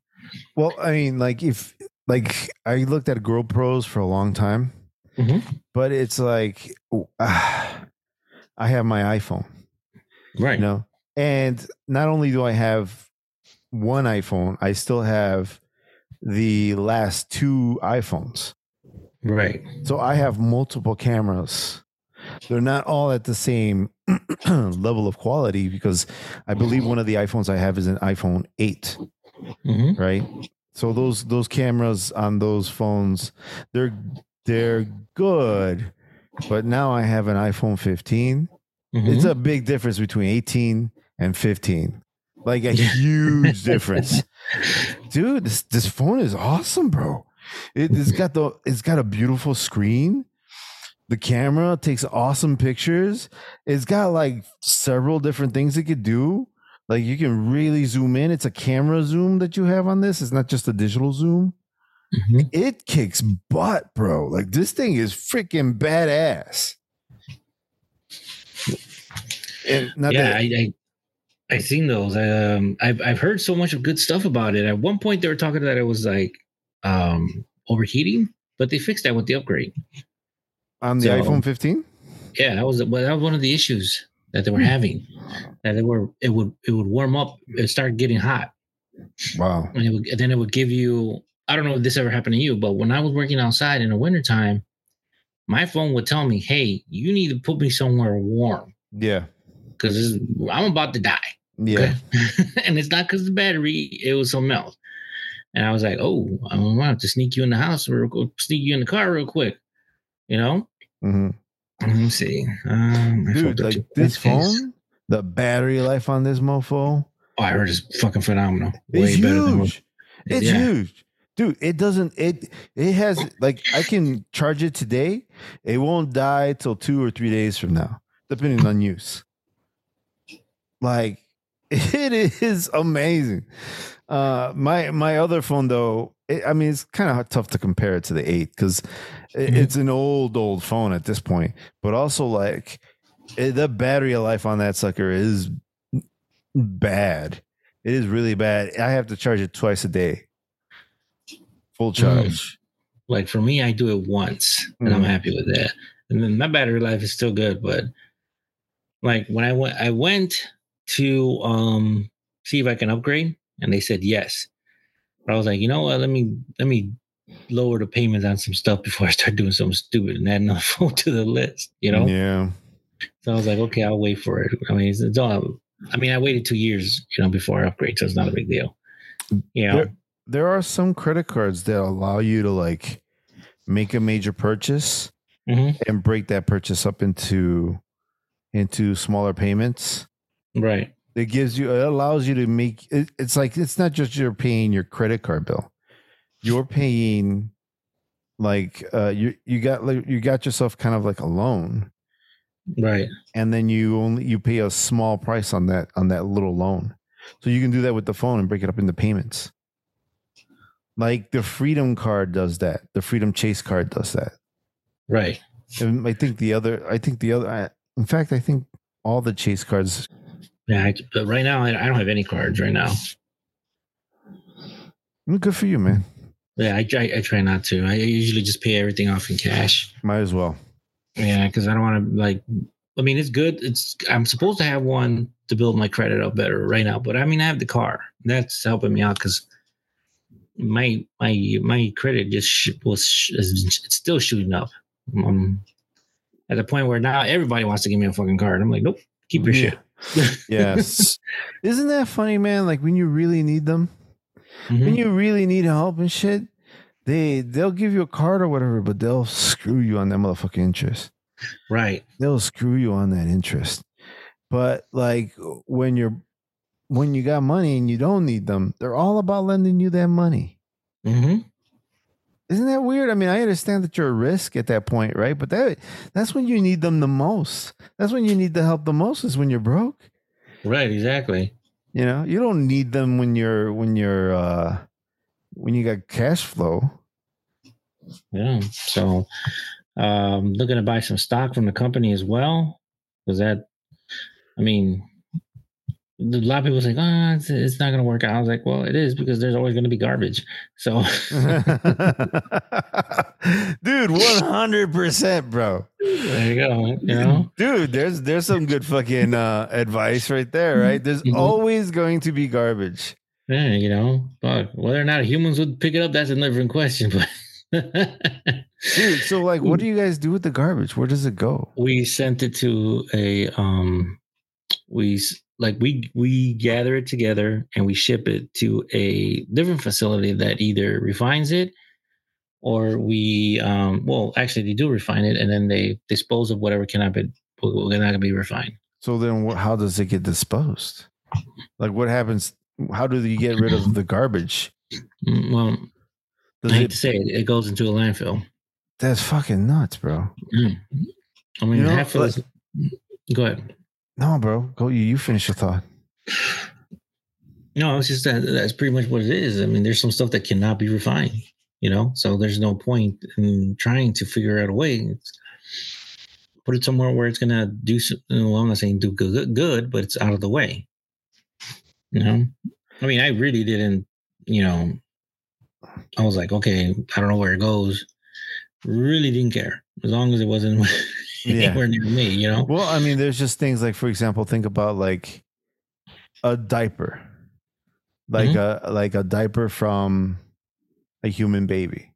Well, I mean, like if like I looked at GoPros for a long time, Mhm. but it's like ah, I have my iPhone, Right. you know, and not only do I have one iPhone, I still have the last two iPhones. Right. So I have multiple cameras. They're not all at the same level of quality because I believe one of the iPhones I have is an iPhone 8, hmm right? So those those cameras on those phones, they're they're good. But now I have an iPhone 15. It's a big difference between 18 and 15. Like a huge difference. Dude, this this phone is awesome, bro. It, it's got the it's got a beautiful screen. The camera takes awesome pictures. It's got like several different things it could do. Like you can really zoom in. It's a camera zoom that you have on this. It's not just a digital zoom. Mhm. It kicks butt, bro. Like this thing is freaking badass. And not yeah, that, I, I I seen those. Um, I've I've heard so much of good stuff about it. At one point, they were talking that it was like um overheating, but they fixed that with the upgrade. On the so- iPhone 15. Yeah, that was well, that was one of the issues that they were Hmm. having. That they were it would it would warm up, it start getting hot, Wow. and, it would, and then it would give you. I don't know if this ever happened to you, but when I was working outside in the wintertime, my phone would tell me, "Hey, you need to put me somewhere warm Yeah. because I'm about to die." Yeah. and it's not because the battery, it was something else. And I was like, oh, I'm gonna have to sneak you in the house or sneak you in the car real quick. You know? Mhm. Let me see. Um, Dude, like this things. phone, the battery life on this mofo Oh, I heard it's fucking phenomenal. is than what- huge. It's Yeah. huge. Dude, it doesn't it it has like I can charge it today. It won't die till 2 or 3 days from now, depending on use. Like it is amazing. Uh my my other phone though, it, I mean it's kind of tough to compare it to the 8 cuz Mhm. it's an old old phone at this point, but also like it, the battery life on that sucker is bad. It is really bad. I have to charge it twice a day. Full charge. Like for me, I do it once and I'm Mhm. happy with that. And then my battery life is still good, but like when I went I went to um see if I can upgrade and they said yes. But I was like, you know what, let me let me lower the payments on some stuff before I start doing something stupid and add another phone to the list, you know? Yeah. So I was like, okay, I'll wait for it. I mean, it's, it's all I mean, I waited two years, you know, before I upgrade, so it's not a big deal. Know, There, there are some credit cards that allow you to like make a major purchase Mhm. and break that purchase up into into smaller payments. right. It gives you it allows you to make it, it's like it's not just you're paying your credit card bill. You're paying like uh you you got like you got yourself kind of like a loan Right. and then you only you pay a small price on that on that little loan so you can do that with the phone and break it up into payments like the freedom card does that the freedom chase card does that Right. and i think the other i think the other I, in fact i think all the chase cards Yeah. I, but right now, I, I don't have any cards right now. mm, good for you man Yeah, I try. I try not to. I usually just pay everything off in cash. might as well Yeah, because I don't want to like. I mean, it's good. It's I'm supposed to have one to build my credit up better right now, but I mean, I have the car. That's helping me out because my my my credit just sh- was sh- it's still shooting up. Um, at the point where now everybody wants to give me a fucking card. I'm like, nope, keep your Yeah. shit. Yes isn't that funny man like when you really need them Mhm. when you really need help and shit they they'll give you a card or whatever but they'll screw you on that motherfucking interest Right. they'll screw you on that interest. But like when you're when you got money and you don't need them, they're all about lending you that money. hmm Isn't that weird? I mean, I understand that you're a risk at that point, right? But that that's when you need them the most. That's when you need the help the most is when you're broke. Right. Exactly. You know, you don't need them when you're when you're uh when you got cash flow. Yeah. So, um, looking to buy some stock from the company as well. Was that? I mean, a lot of people say, oh, it's, it's not going to work out." I was like, "Well, it is because there's always going to be garbage." So, Dude, 100%, bro. there you go. You know, Dude, there's there's some good fucking uh, advice right there, right? There's Mhm. always going to be garbage. yeah, you know, but whether or not humans would pick it up, that's a different question. But Dude, so like what do you guys do with the garbage? Where does it go? we sent it to a um we like we we gather it together and we ship it to a different facility that either refines it or we um well actually they do refine it and then they dispose of whatever cannot be not gonna be refined So then wh- how does it get disposed? Like what happens how do you get rid of the garbage? Mm, well Does i hate it to say it it goes into a landfill that's fucking nuts, bro. Mm. I mean, You know, half of like- this. Go ahead. No, bro. Go you. You finish your thought. No, it's just that that's pretty much what it is. I mean, there's some stuff that cannot be refined, you know, so there's no point in trying to figure out a way. It's, put it somewhere where it's gonna do. Well, I'm not saying do good, good, but it's out of the way. You know, I mean, I really didn't. You know, I was like, okay, I don't know where it goes. Really didn't care as long as it wasn't Yeah. anywhere near me. You know, Well, I mean, there's just things like, for example, think about like a diaper, like Mm-hmm. a like a diaper from a human baby.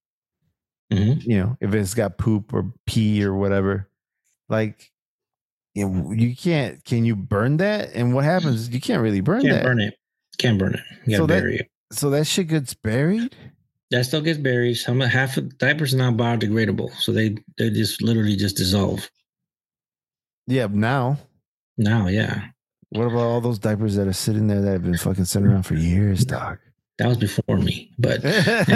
Mhm. You know, if it's got poop or pee or whatever, like you, you can't. Can you burn that? And what happens? You can't really burn can't that. burn it. Can't burn it. You gotta So that- it. So that shit gets buried. That still gets buried. Some half of diapers are not biodegradable, so they they just literally just dissolve. Yeah. Now, Now, yeah, what about all those diapers that are sitting there that have been fucking sitting around for years, dog? that was before me, but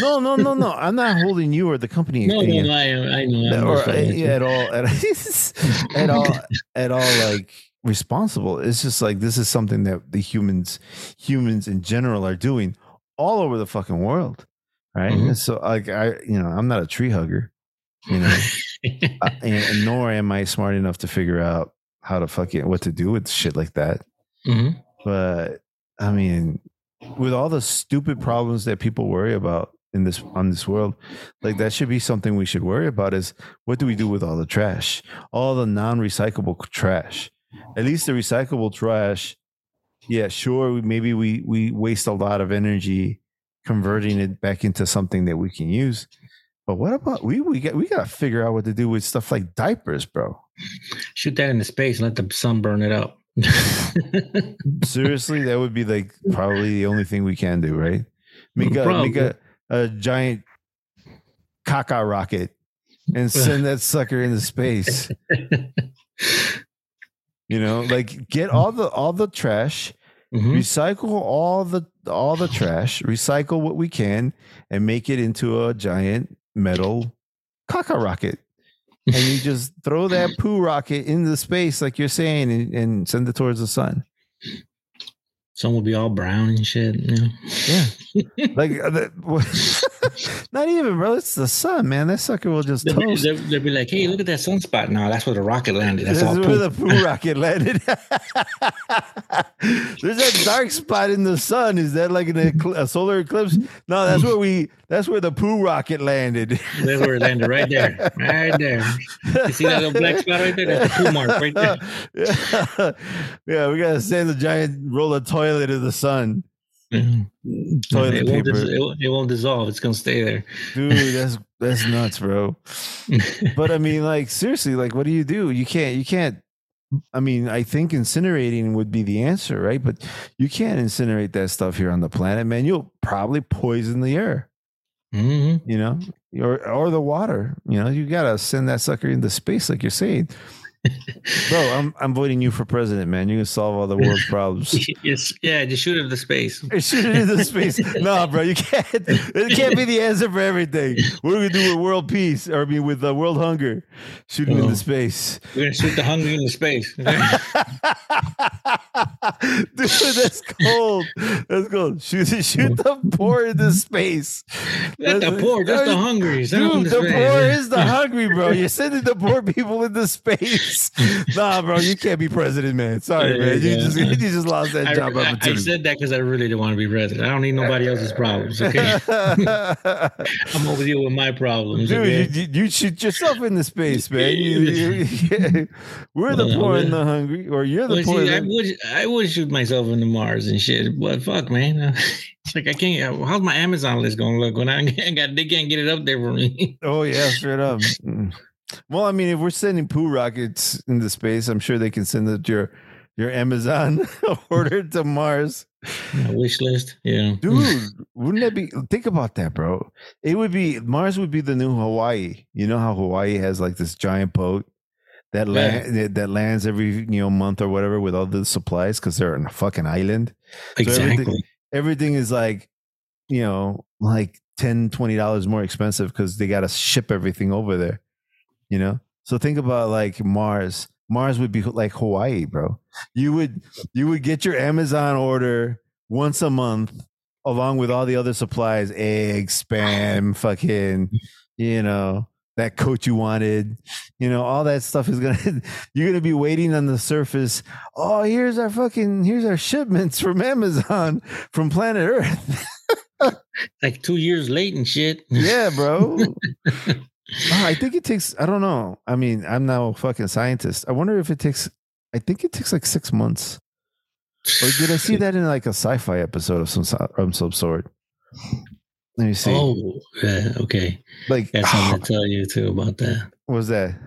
no, no, no, no. I'm not holding you or the company. no, no, no, I, I know. Or uh, yeah, at all at, at all at all like responsible it's just like this is something that the humans humans in general are doing all over the fucking world right Mhm. So like i you know i'm not a tree hugger you know? Uh, and, and nor am i smart enough to figure out how to fucking what to do with shit like that. Mhm. but i mean with all the stupid problems that people worry about in this on this world like that should be something we should worry about is what do we do with all the trash? All the non-recyclable trash. At least the recyclable trash yeah sure maybe we we waste a lot of energy converting it back into something that we can use but what about we we got we got to figure out what to do with stuff like diapers bro Shoot that into space and let the sun burn it up. Seriously, that would be like probably the only thing we can do, right? Make a make a, a giant caca rocket and send that sucker into space. You know, like get all the all the trash, Mhm. recycle all the all the trash, recycle what we can, and make it into a giant metal caca rocket. And you just throw that poo rocket into space, like you're saying, and, and send it towards the sun. Sun will be all brown and shit. You know? Yeah. like uh, not even bro it's the sun man that sucker will just They'll, be- toast they'll, they'll be like, "Hey, look at that sunspot!" No, that's where the rocket landed. That's this all. is where poop. the poo rocket landed there's that dark spot in the sun is that like an a solar eclipse no that's where we that's where the poo rocket landed That's where it landed, right there, right there. You see that little black spot right there? That's the poo mark right there. yeah. yeah we gotta send the giant roll of toilet in the sun Mhm. toilet it, won't paper dis- it, won't, it won't dissolve. It's gonna stay there. dude that's that's nuts bro but I mean, like seriously, like what do you do? You can't, you can't. I mean, I think incinerating would be the answer, right? But you can't incinerate that stuff here on the planet, man. You'll probably poison the air, Mhm. you know, or or the water. You know, you gotta send that sucker into space, like you're saying, bro. I'm I'm voting you for president, man. You can solve all the world's problems. It's, yeah, just shoot it into space. Shoot it into space. No, bro, you can't. It can't be the answer for everything. What do we gonna do with world peace? Or I mean, with uh, world hunger? Shoot it Oh. into space. We're gonna shoot the hungry into space. Dude, that's cold. That's cold. Shoot, shoot the poor into space. Not the poor, just the hungry. Dude, the space. poor is the hungry, bro. You're sending the poor people into space. Nah, bro, you can't be president, man. Sorry, man. You Yeah. just you just lost that I, job I- I said that because I really didn't want to be president. I don't need nobody else's problems. Okay, I'm over here with my problems. Dude, okay? you, you, you shoot yourself in the space, man. You, we're the Well, poor and the hungry, or you're the Well, poor. see, I would I would shoot myself into Mars and shit, but fuck, man. It's like I can't. How's my Amazon list gonna look when I got they can't get it up there for me? Oh yeah, straight up. Mm. Well, I mean, if we're sending poo rockets into space, I'm sure they can send it your your Amazon order to Mars. My wish list, yeah, Dude, wouldn't that be think about that, bro? It would be Mars would be the new Hawaii. You know how Hawaii has like this giant boat that land that, that lands every you know month or whatever with all the supplies because they're on a fucking island. everything- exactly. Everything is like, you know, like 10 20 dollars more expensive because they got to ship everything over there you know? So think about like mars. Mars would be like hawaii bro. You would you would get your amazon order once a month along with all the other supplies eggs spam fucking you know that coat you wanted. You know all that stuff is gonna you're gonna be waiting on the surface. Oh here's our fucking here's our shipments from amazon from planet earth. Like two years late and shit. yeah, bro. Oh, I think it takes. I don't know. I mean, I'm now a fucking scientist. I wonder if it takes. I think it takes like six months. Or did I see that in like a sci-fi episode of some so- of some sort? Let me see. Oh, yeah, okay. like, Got something to tell you too about that. what was that?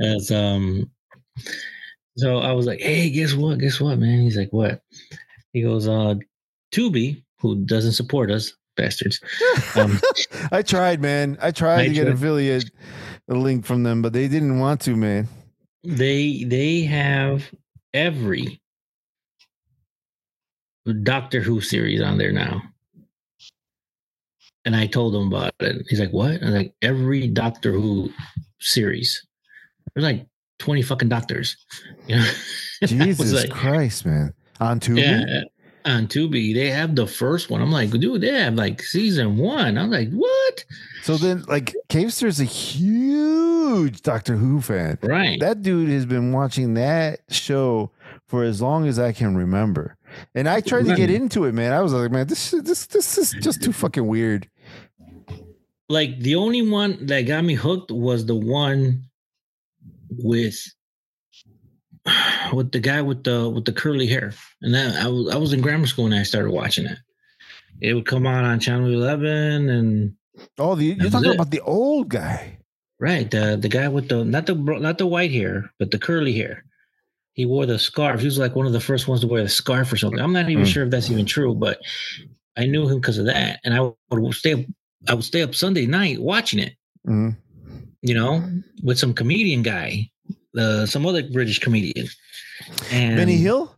As um, so I was like, "Hey, guess what? Guess what, man?" He's like, "What?" He goes, "Uh, Tubi, who doesn't support us, bastards. Um, I tried, man. I tried I to get tried. affiliate a link from them, but they didn't want to, man. they they have every Doctor Who series on there now." And I told him about it. He's like, "What?" I'm like, "Every Doctor Who series. There's like twenty fucking doctors." You know? And I was Jesus like, Christ, man. On Tubi? Yeah, on Tubi, they have the first one. I'm like, dude, they have like season one. I'm like, what? So then, like, Cavester's a huge Doctor Who fan. Right. That dude has been watching that show for as long as I can remember. And I tried to get into it, man. I was like, man, this this this is just too fucking weird. like the only one that got me hooked was the one with with the guy with the with the curly hair. And that I was I was in grammar school and I started watching it. It would come on on channel 11 and Oh, the, you're talking it. about the old guy. right, the the guy with the not the not the white hair, but the curly hair. He wore the scarf. He was like one of the first ones to wear the scarf or something. I'm not even Mm. sure if that's even true, but I knew him because of that. And I would stay up I would stay up Sunday night watching it. Mhm. you know, with some comedian guy, uh, some other British comedian. And Benny Hill?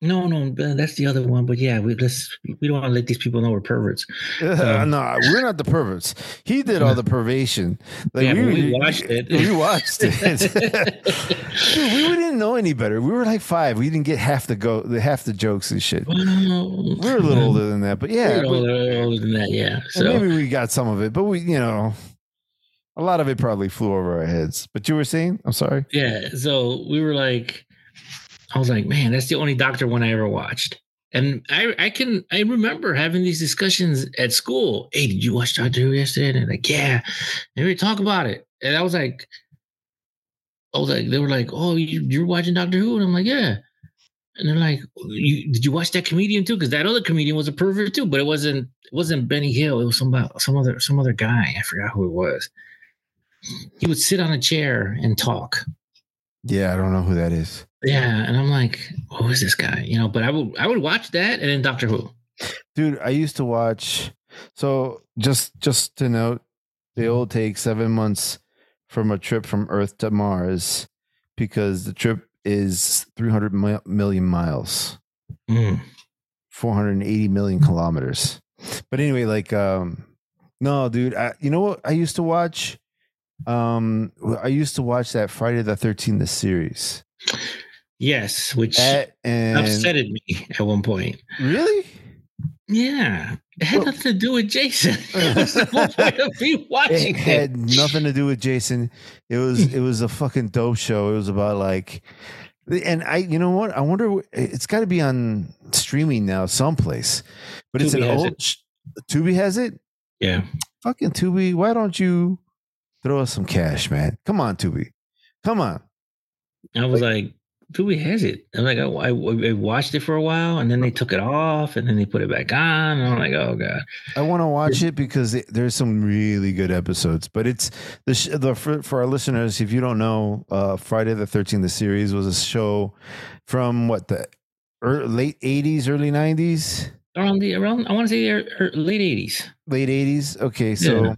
No, no, uh, that's the other one. But yeah, we let's we don't want to let these people know we're perverts. Uh, no, we're not the perverts. He did all the perversion. Like, Yeah, but we watched it. We watched it. Dude, we didn't know any better. We were like five. We didn't get half the go, the half the jokes and shit. Well, We're a little older than that, but yeah, but- older, older than that. Yeah. So maybe we got some of it, but we, you know, a lot of it probably flew over our heads. But you were saying, I'm sorry. yeah, so we were like, I was like, man, that's the only Doctor one I ever watched. And I, I can, I remember having these discussions at school. Hey, did you watch Doctor Who yesterday? And they're like, yeah. And we talk about it. And I was like, I was like, they were like, oh, you, you're watching Doctor Who? And I'm like, yeah. And they're like, you, did you watch that comedian too? Because that other comedian was a pervert too, but it wasn't, it wasn't Benny Hill. It was some, some other, some other guy. I forgot who it was. He would sit on a chair and talk. Yeah, I don't know who that is. Yeah, and I'm like, who is this guy? You know, but I would I would watch that and then Doctor Who. Dude, I used to watch. So just just to note, they all take seven months from a trip from Earth to Mars because the trip is 300 million miles, Mm. 480 million kilometers. But anyway, like, um, no, dude, I, you know what I used to watch? Um, I used to watch that Friday the 13th the series. Yes, which That and upsetted me at one point. really? Yeah, it had Well- nothing to do with Jason. it was the whole point of me watching it it. had nothing to do with Jason. It was it was a fucking dope show. It was about like, and I you know what? I wonder. It's got to be on streaming now someplace, but it's an old. it. Tubi has it. Yeah, Fucking Tubi. Why don't you throw us some cash, man? Come on, Tubi. Come on. I was like, Tubi has it. I'm like, I, I, I watched it for a while, and then they took it off, and then they put it back on. And I'm like, oh god. I want to watch it because it, there's some really good episodes. But it's the sh- the for, for our listeners, if you don't know, uh, Friday the Thirteenth, the series was a show from what the late '80s, early '90s, Around the around, I want to say er, er, late '80s. late '80s. Okay, so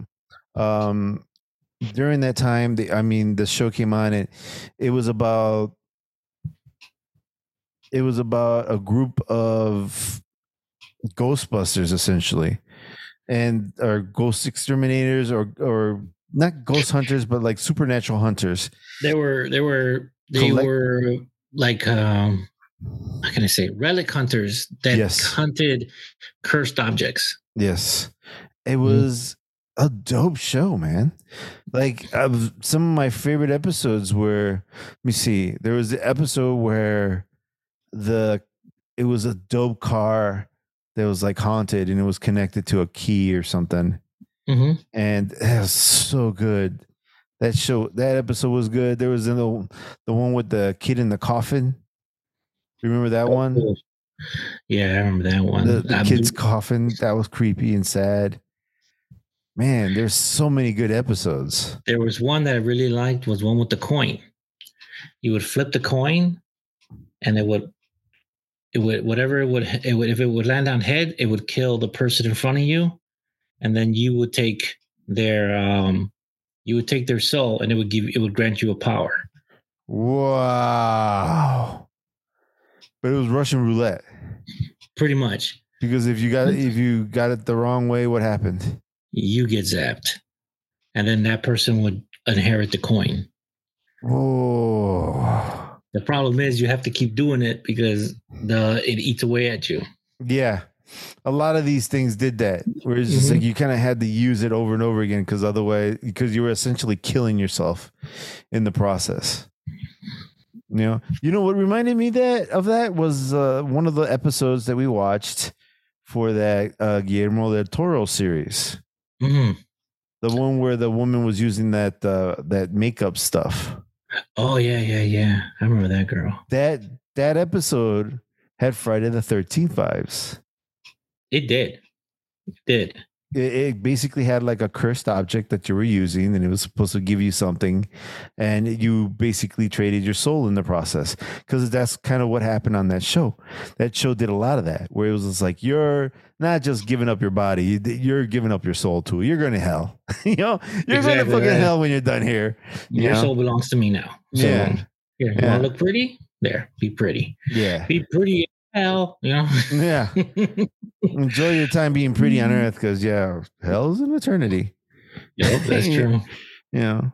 um, during that time, the, I mean, the show came on. It it was about it was about a group of Ghostbusters, essentially. and or ghost exterminators or or not ghost hunters, but like supernatural hunters. They were they were they Collect- were like um how can I say relic hunters that Yes. hunted cursed objects. Yes, it Mm-hmm. was a dope show, man. Like uh, some of my favorite episodes were. Let me see. There was the episode where the it was a dope car that was like haunted and it was connected to a key or something. hmm and it was so good. That show, that episode was good. There was the the one with the kid in the coffin. Remember that one? Yeah, I remember that one. The, the kid's coffin. That was creepy and sad. Man, there's so many good episodes. there was one that I really liked was one with the coin. You would flip the coin, and it would, it would whatever it would, it would if it would land on head, it would kill the person in front of you, and then you would take their um, you would take their soul, and it would give it would grant you a power. Wow. But it was Russian roulette Pretty much, because if you got if you got it the wrong way, what happened? You get zapped, and then that person would inherit the coin. Oh, The problem is you have to keep doing it because the it eats away at you. Yeah. A lot of these things did that, where it's just Mhm. like you kind of had to use it over and over again because otherwise, because you were essentially killing yourself in the process. You know, you know what reminded me that of that was uh, one of the episodes that we watched for that uh, Guillermo del Toro series, Mhm. the one where the woman was using that uh, that makeup stuff. Oh yeah, yeah, yeah. I remember that girl. That that episode had Friday the Thirteenth vibes. It did. It did. It, it basically had like a cursed object that you were using and it was supposed to give you something and you basically traded your soul in the process because that's kind of what happened on that show that show did a lot of that where it was just like you're not just giving up your body you- you're giving up your soul too you're going to hell you know you're going to fucking right. hell when you're done here Your Yeah. soul belongs to me now. So Yeah. Um, here, you Yeah. want to look pretty? There, be pretty. yeah Be pretty hell, you know? yeah. Enjoy your time being pretty on earth because yeah hell's an eternity. Yep, that's true. you know?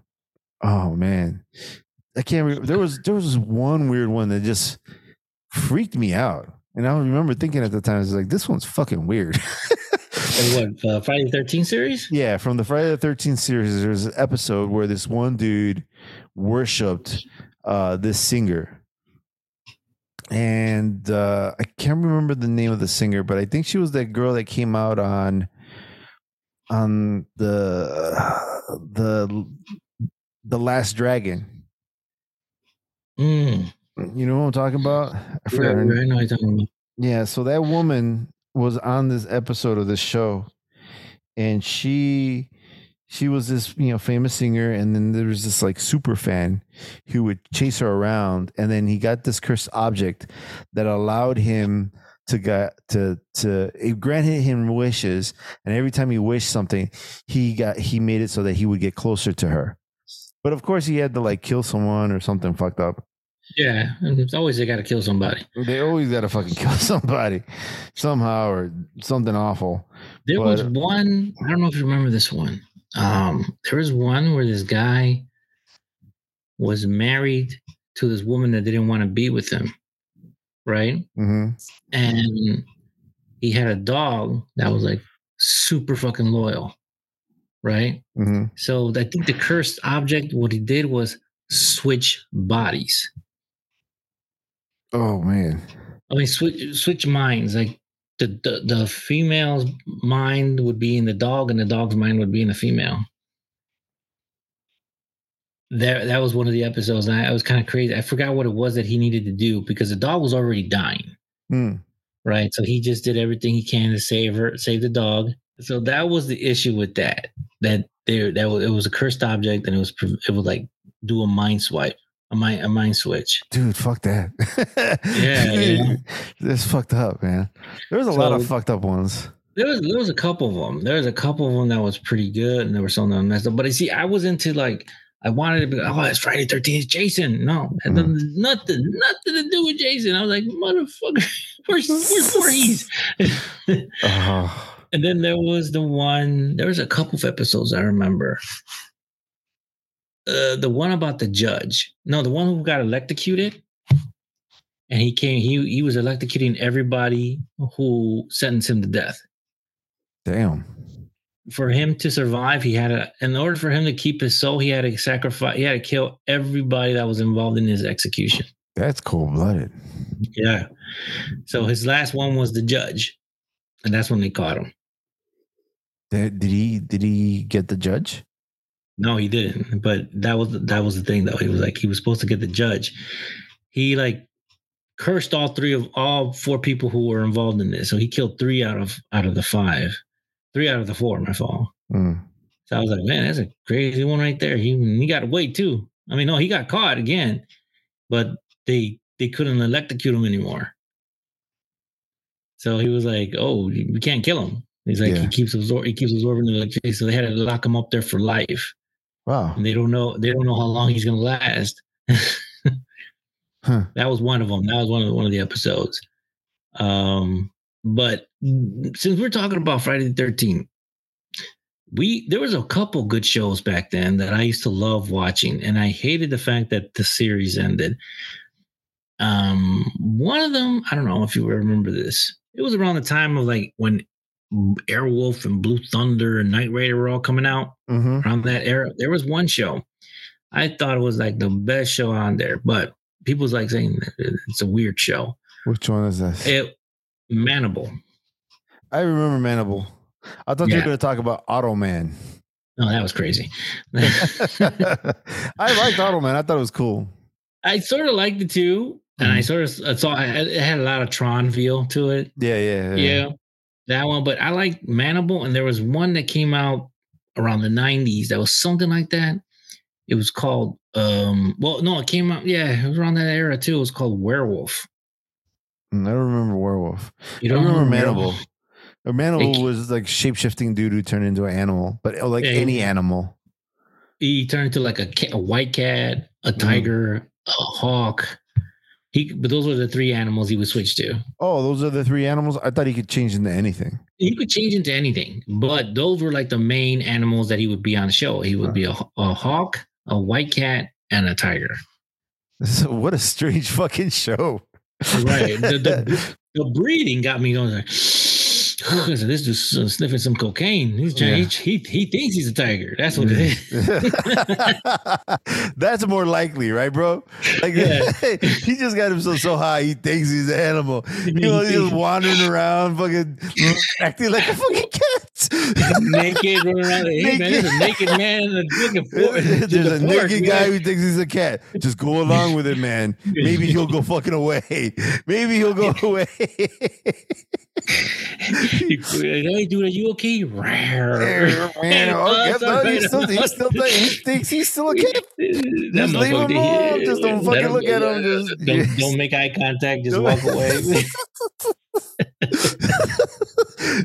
Oh man. I can't remember. There was there was this one weird one that just freaked me out. And i remember thinking at the time i was like this one's fucking weird. And what, uh, Friday the 13th series? yeah from the friday the 13th series there's an episode where this one dude worshipped uh this singer and uh i can't remember the name of the singer but i think she was that girl that came out on on the the the last dragon Mm. You know what I'm talking about? I forgot. Right, her I know what you're talking about. Yeah, so that woman was on this episode of this show, and she she was this you know famous singer, and then there was this like super fan who would chase her around, and then he got this cursed object that allowed him to got to to it granted him wishes, and every time he wished something, he got he made it so that he would get closer to her. But of course, he had to like kill someone or something fucked up. Yeah, and it's always they got to kill somebody. They always got to fucking kill somebody somehow or something awful. There was one. I don't know if you remember this one. Um, there was one where this guy was married to this woman that didn't want to be with him, right? hmm And he had a dog that was like super fucking loyal, right? hmm So I think the cursed object, what he did was switch bodies. Oh man. I mean, switch switch minds. Like the, the the female's mind would be in the dog, and the dog's mind would be in the female. There, that was one of the episodes. And I, I was kind of crazy. I forgot what it was that he needed to do because the dog was already dying, Hmm. right? So he just did everything he can to save her, save the dog. So that was the issue with that. That there, that was, it was a cursed object, and it was it would like do a mind swipe, a mind a mind switch. Dude, fuck that. Yeah, yeah. That's fucked up, man. There was a lot of fucked up ones. There was there was a couple of them. There was a couple of them that was pretty good, and there were some that messed up. But I see, I was into like I wanted to be. Oh, it's Friday Thirteenth, Jason. No, Mhm. nothing, nothing to do with Jason. I was like, motherfucker, where's where's Voorhees? Oh, and then there was the one. There was a couple of episodes I remember. Uh, the one about the judge. No, the one who got electrocuted, and he came. He he was electrocuting everybody who sentenced him to death. Damn. For him to survive, he had to. In order for him to keep his soul, he had to sacrifice. He had to kill everybody that was involved in his execution. That's cold blooded. Yeah. So his last one was the judge, and that's when they caught him. Did he did he get the judge? No, he didn't. But that was that was the thing though. He was like he was supposed to get the judge. He like cursed all three of all four people who were involved in this. So he killed three out of out of the five, three out of the four. My fault. Mm. So I was like, man, that's a crazy one right there. He he got away too. I mean, no, he got caught again, but they they couldn't electrocute him anymore. So he was like, "Oh, we can't kill him." He's like, Yeah. he keeps absorbing, he keeps absorbing the electricity. So they had to lock him up there for life, Wow. and they don't know they don't know how long he's gonna last. Huh. That was one of them. That was one of one of the episodes. Um, but since we're talking about Friday the Thirteenth, we there was a couple good shows back then that I used to love watching, and I hated the fact that the series ended. Um, one of them, I don't know if you remember this. It was around the time of like when Airwolf and Blue Thunder and Knight Rider were all coming out hmm around that era. There was one show I thought it was like the best show on there, but people's like saying it's a weird show. Which one is this? It Manimal. I remember Manimal. I thought you were going to talk about Automan. Oh, that was crazy. I liked Automan. I thought it was cool. I sort of liked it too, and I Mhm. sort of saw it had a lot of Tron feel to it. Yeah, yeah, Yeah, that one. But I like Manimal, and there was one that came out around the '90s that was something like that. It was called. um Well, no, it came out. Yeah, it was around that era too. It was called Werewolf. Mm, I don't remember Werewolf. You don't remember Werewolf? Manimal. A Manimal It- was like shape shifting dude who turned into an animal, but uh, like Yeah, any animal. he turned into like a, cat, a white cat, a Mhm. tiger, a hawk. He, but those were the three animals he would switch to. Oh, those are the three animals. I thought he could change into anything. He could change into anything, but those were like the main animals that he would be on the show. He would be a, a hawk, a white cat, and a tiger. So what a strange fucking show. Right. The, the, the breeding got me going like, this is sniffing some cocaine. He's trying, he, he thinks he's a tiger. That's what it is. That's more likely, right, bro? Like Yeah. he just got himself so high he thinks he's an animal. You know, he's just wandering around, fucking acting like a fucking cat. naked, running around. Hey, man, there's a naked man in a fucking forest. There's a naked guy who thinks he's a cat. Just go along with it, man. Maybe he'll go fucking away. Maybe he'll go away. Hey, dude, are you okay? Man, oh, no, he's still, he still he thinks he's still a kid. Just leave him alone. Just don't fucking him- look at him. Just- don't, don't make eye contact. Just Don't- walk away.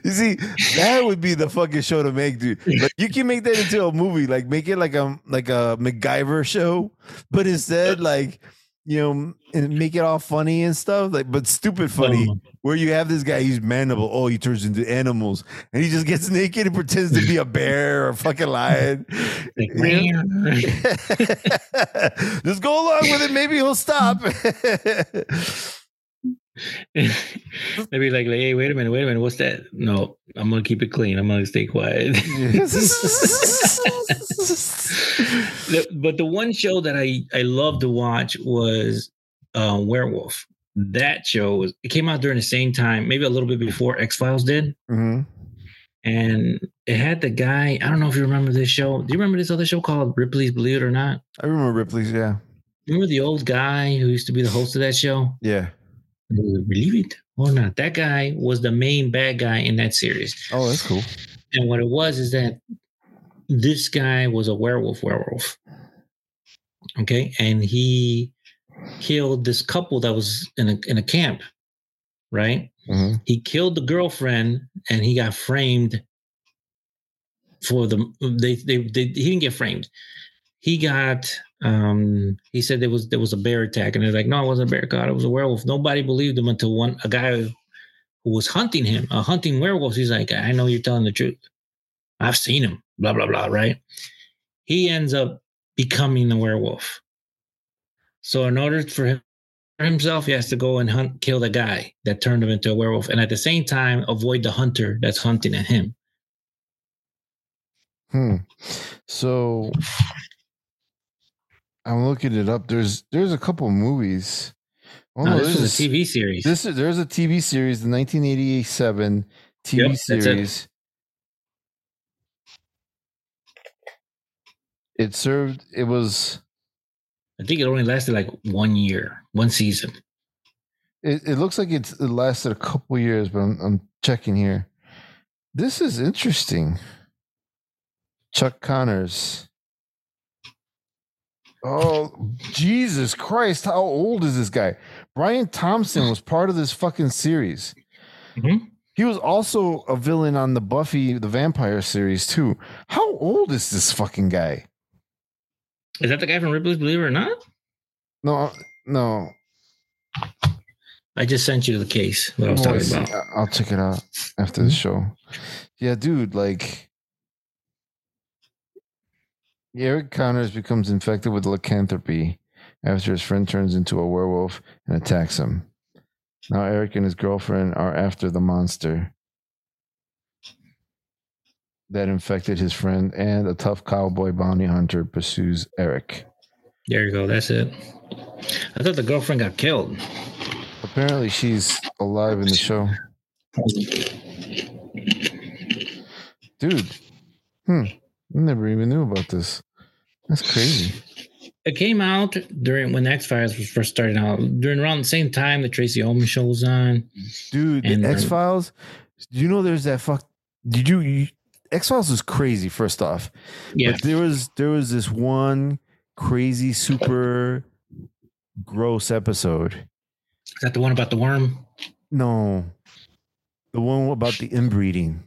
you see, that would be the fucking show to make, dude. Like, you can make that into a movie, like make it like a like a MacGyver show, but instead, like you know, and make it all funny and stuff, like but stupid funny. Where you have this guy, he's manimal. Oh, he turns into animals, and he just gets naked and pretends to be a bear or a fucking lion. like, just go along with it. Maybe he'll stop. Maybe like, like, hey, wait a minute, wait a minute. What's that? No, I'm gonna keep it clean. I'm gonna stay quiet. But the one show that I I love to watch was uh, Werewolf. That show was it came out during the same time, maybe a little bit before X Files did, Mhm. and it had the guy. I don't know if you remember this show. Do you remember this other show called Ripley's Believe It or Not? I remember Ripley's. Yeah, Remember the old guy who used to be the host of that show? yeah. Believe it or not, that guy was the main bad guy in that series. Oh, that's cool. And what it was is that this guy was a werewolf werewolf. Okay. And he killed this couple that was in a in a camp, right? Mhm. He killed the girlfriend and he got framed for the they they, they he didn't get framed. He got um he said there was there was a bear attack and they're like, no, it wasn't a bear god, it was a werewolf. Nobody believed him until one a guy who was hunting him, uh, hunting werewolf. He's like, I know you're telling the truth. I've seen him. Blah blah blah. Right? He ends up becoming the werewolf. So in order for him for himself, he has to go and hunt, kill the guy that turned him into a werewolf, and at the same time avoid the hunter that's hunting at him. Hmm. So I'm looking it up. There's there's a couple movies. Oh, no, this is a TV series. This is there's a TV series, the 1987 TV Yep, that's it. series. It served. It was. I think it only lasted like one year, one season. It, it looks like it's, it lasted a couple years, but I'm, I'm checking here. This is interesting. Chuck Connors. Oh, Jesus Christ. How old is this guy? Brian Thompson was part of this fucking series. Mhm. He was also a villain on the Buffy the Vampire series, too. How old is this fucking guy? Is that the guy from Ripley's Believe It or Not? No, no. I just sent you the case. What I was talking about. I'll check it out after the show. Yeah, dude, like Eric Connors becomes infected with lycanthropy after his friend turns into a werewolf and attacks him. Now Eric and his girlfriend are after the monster that infected his friend, and a tough cowboy bounty hunter pursues Eric. There you go. That's it. I thought the girlfriend got killed. Apparently, she's alive in the show. Dude, hmm, I never even knew about this. That's crazy. It came out during when X Files was first starting out, during around the same time the Tracey Ullman show was on. Dude, And, the uh, X Files, Do you know, there's that fuck. Did you, you X Files was crazy, first off. Yeah, But there was there was this one crazy, super gross episode. is that the one about the worm? No. The one about the inbreeding.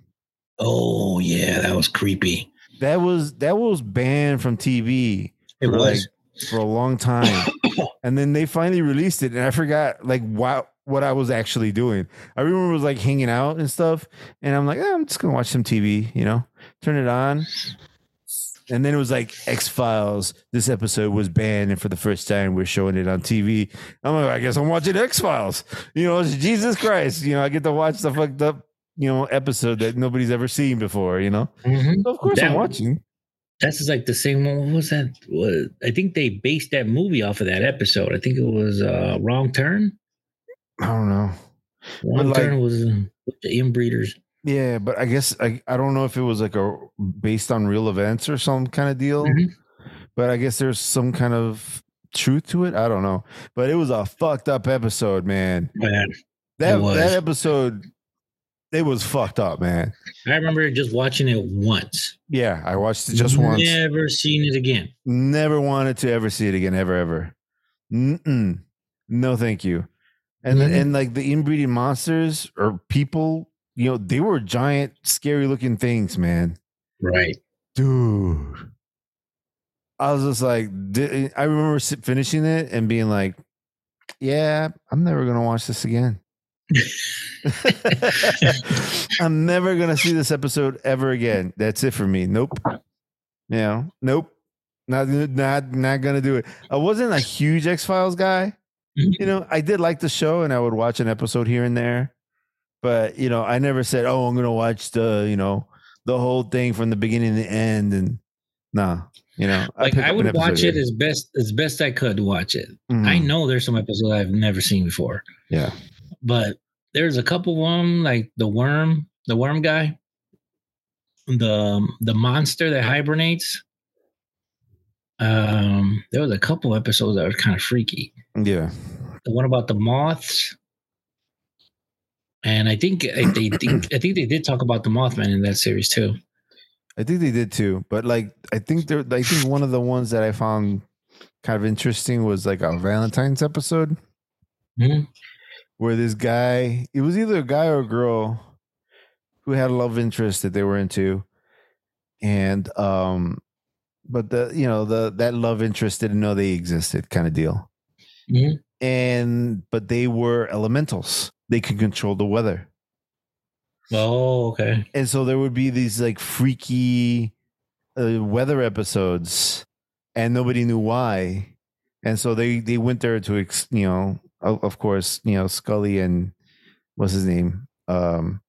Oh yeah, that was creepy. That was that was banned from TV It For, was. for a long time. and then they finally released it and I forgot like what what I was actually doing. I remember it was like hanging out and stuff and I'm like, "Eh, I'm just going to watch some TV, you know. Turn it on. And then it was like X Files. This episode was banned, and for the first time, we're showing it on TV. I'm like, I guess I'm watching X Files. You know, it's Jesus Christ. You know, I get to watch the fucked up, you know, episode that nobody's ever seen before. You know, Mhm. so of course I'm watching. That's like the same one. What was that? I think they based that movie off of that episode. I think it was uh, Wrong Turn. I don't know. Wrong like- Turn was uh, the inbreeders. Yeah, but I guess I, I don't know if it was like a based on real events or some kind of deal. Mhm. But I guess there's some kind of truth to it. I don't know. But it was a fucked up episode, man. Man, That that episode, it was fucked up, man. I remember just watching it once. Yeah, I watched it just once. Never seen it again. Never wanted to ever see it again, ever, ever. Mm-mm. No, thank you. And Mhm. and like the inbreeding monsters or people, you know, they were giant, scary looking things, man. Right. dude i was just like i remember finishing it and being like yeah i'm never gonna watch this again i'm never gonna see this episode ever again. That's it for me. Nope. Know nope. Not not not gonna do it. I wasn't a huge x-files guy. You know i did like the show and i would watch an episode here and there but you know i never said oh i'm gonna watch the you know the whole thing from the beginning to the end and nah you know Like pick I would watch it here. as best as best I could watch it. Mhm. I know there's some episodes I've never seen before, yeah. But there's a couple of them like the worm, the worm guy, the the monster that hibernates. Um, there was a couple episodes that were kind of freaky. yeah The one about the moths, and I think they think I think they did talk about the Mothman in that series too. i think they did too but like i think there i think one of the ones that i found kind of interesting was like a valentine's episode Mhm. Where this guy it was either a guy or a girl who had a love interest that they were into. And um but the you know the that love interest didn't know they existed kind of deal. Mhm. and but they were elementals. They could control the weather. Oh, okay. and so there would be these like freaky uh, weather episodes and nobody knew why. And so they they went there to ex, you know of, course you know scully and what's his name um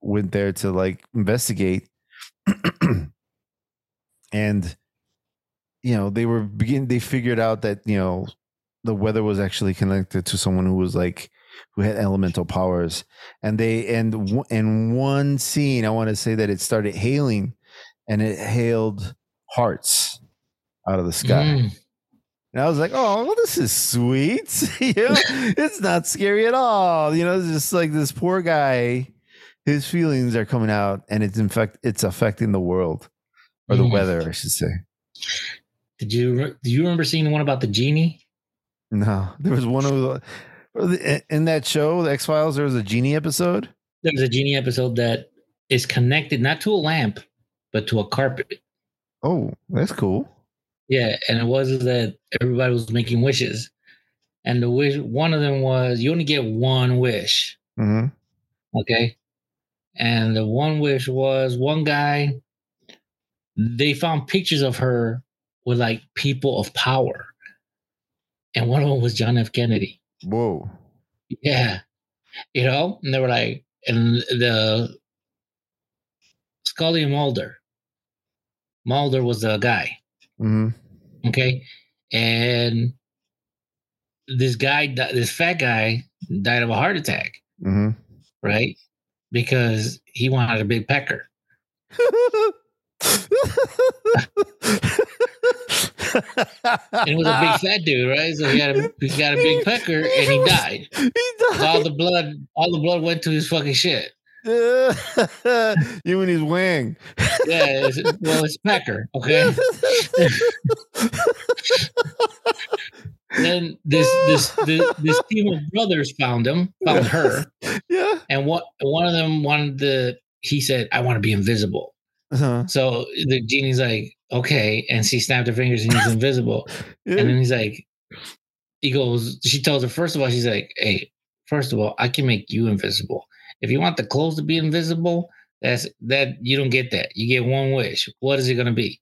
went there to like investigate. And you know they were begin they figured out that you know the weather was actually connected to someone who was like who had elemental powers. And they and in one scene i want to say that it started hailing and it hailed hearts out of the sky. Mm. And i was like oh well, this is sweet you know it's not scary at all you know it's just like this poor guy his feelings are coming out and it's in fact it's affecting the world or the Mm. weather i should say Did you do you remember seeing the one about the genie? no there was one of the in that show the x-files there was a genie episode There was a genie episode that is connected not to a lamp, but to a carpet. oh that's cool Yeah, and it was that everybody was making wishes, and the wish one of them was you only get one wish. hmm Okay, and the one wish was one guy. They found pictures of her with like people of power, and one of them was John F. Kennedy. whoa Yeah, you know, and they were like, and the Scully and Mulder. Mulder was the guy. Hmm Okay. And this guy, this fat guy, died of a heart attack, hmm right? Because he wanted a big pecker. And it was a big fat dude, right? So he had a he got a big pecker and he died. He 'Cause All the blood, all the blood went to his fucking shit. you and his wang. Yeah, it's, well, it's pecker, okay. Then this this this, this team of brothers found him, found her, yeah. and what one of them wanted the. He said, "I want to be invisible." Uh-huh. So the genie's like, "Okay," and she snapped her fingers and he's invisible. Yeah. And then he's like, he goes. She tells her first of all, she's like, "Hey, first of all, I can make you invisible. If you want the clothes to be invisible, that's that you don't get that. You get one wish. What is it gonna be?"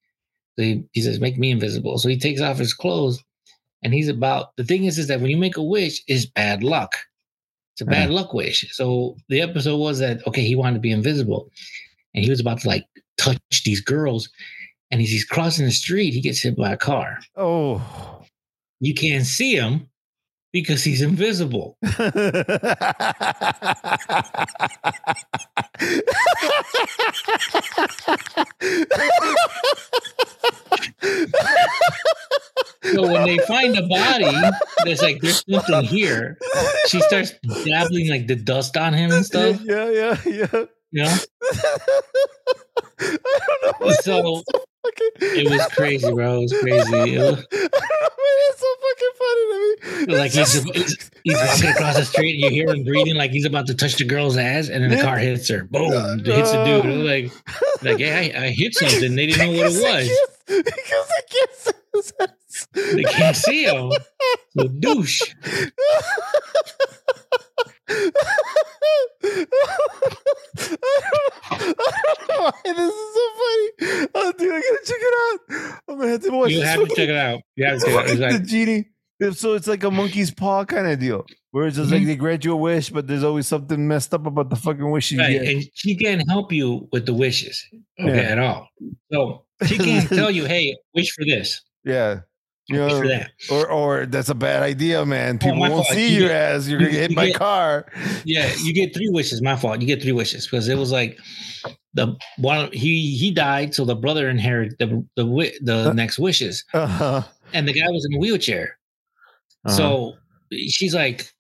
So he, he says, "Make me invisible." So he takes off his clothes, and he's about. The thing is, is that when you make a wish, it's bad luck. It's a bad mm. luck wish. So the episode was that okay, he wanted to be invisible, and he was about to like touch these girls, and as he's crossing the street, he gets hit by a car. oh. You can't see him because he's invisible. So when they find the body, there's like there's something here. She starts dabbling like the dust on him and stuff. Yeah, yeah, yeah. You know, I don't know. So, it was crazy, bro. It was crazy. It was, I don't know why that's so fucking funny to me. like he's, just- he's he's walking across the street, and you hear him breathing like he's about to touch the girl's ass, and then the car hits her. Boom! It hits the dude. It was like, like, yeah, I, I hit something. They didn't know what it was. Because I can't see his ass. They can't see him. So douche. I don't know why this is so funny. Oh, dude, I gotta check it out. I'm gonna have to watch You have to fucking- check it out. You have It's to check it out. fucking It's the genie. So it's like a monkey's paw kind of deal, where it's just like Mhm. they grant you a wish, but there's always something messed up about the fucking wish you right, get. and she can't help you with the wishes, okay, Yeah. at all. So she can't tell you, "Hey, wish for this, Yeah, you that." or or that's a bad idea, man. Oh, People my won't fault. see You your get- ass. You're gonna you- get hit you by a get- car. Yeah, you get three wishes. My fault. You get three wishes because it was like the one he he died, so the brother inherited the the the Huh? next wishes, Uh-huh. and the guy was in a wheelchair. Uh-huh. So she's like,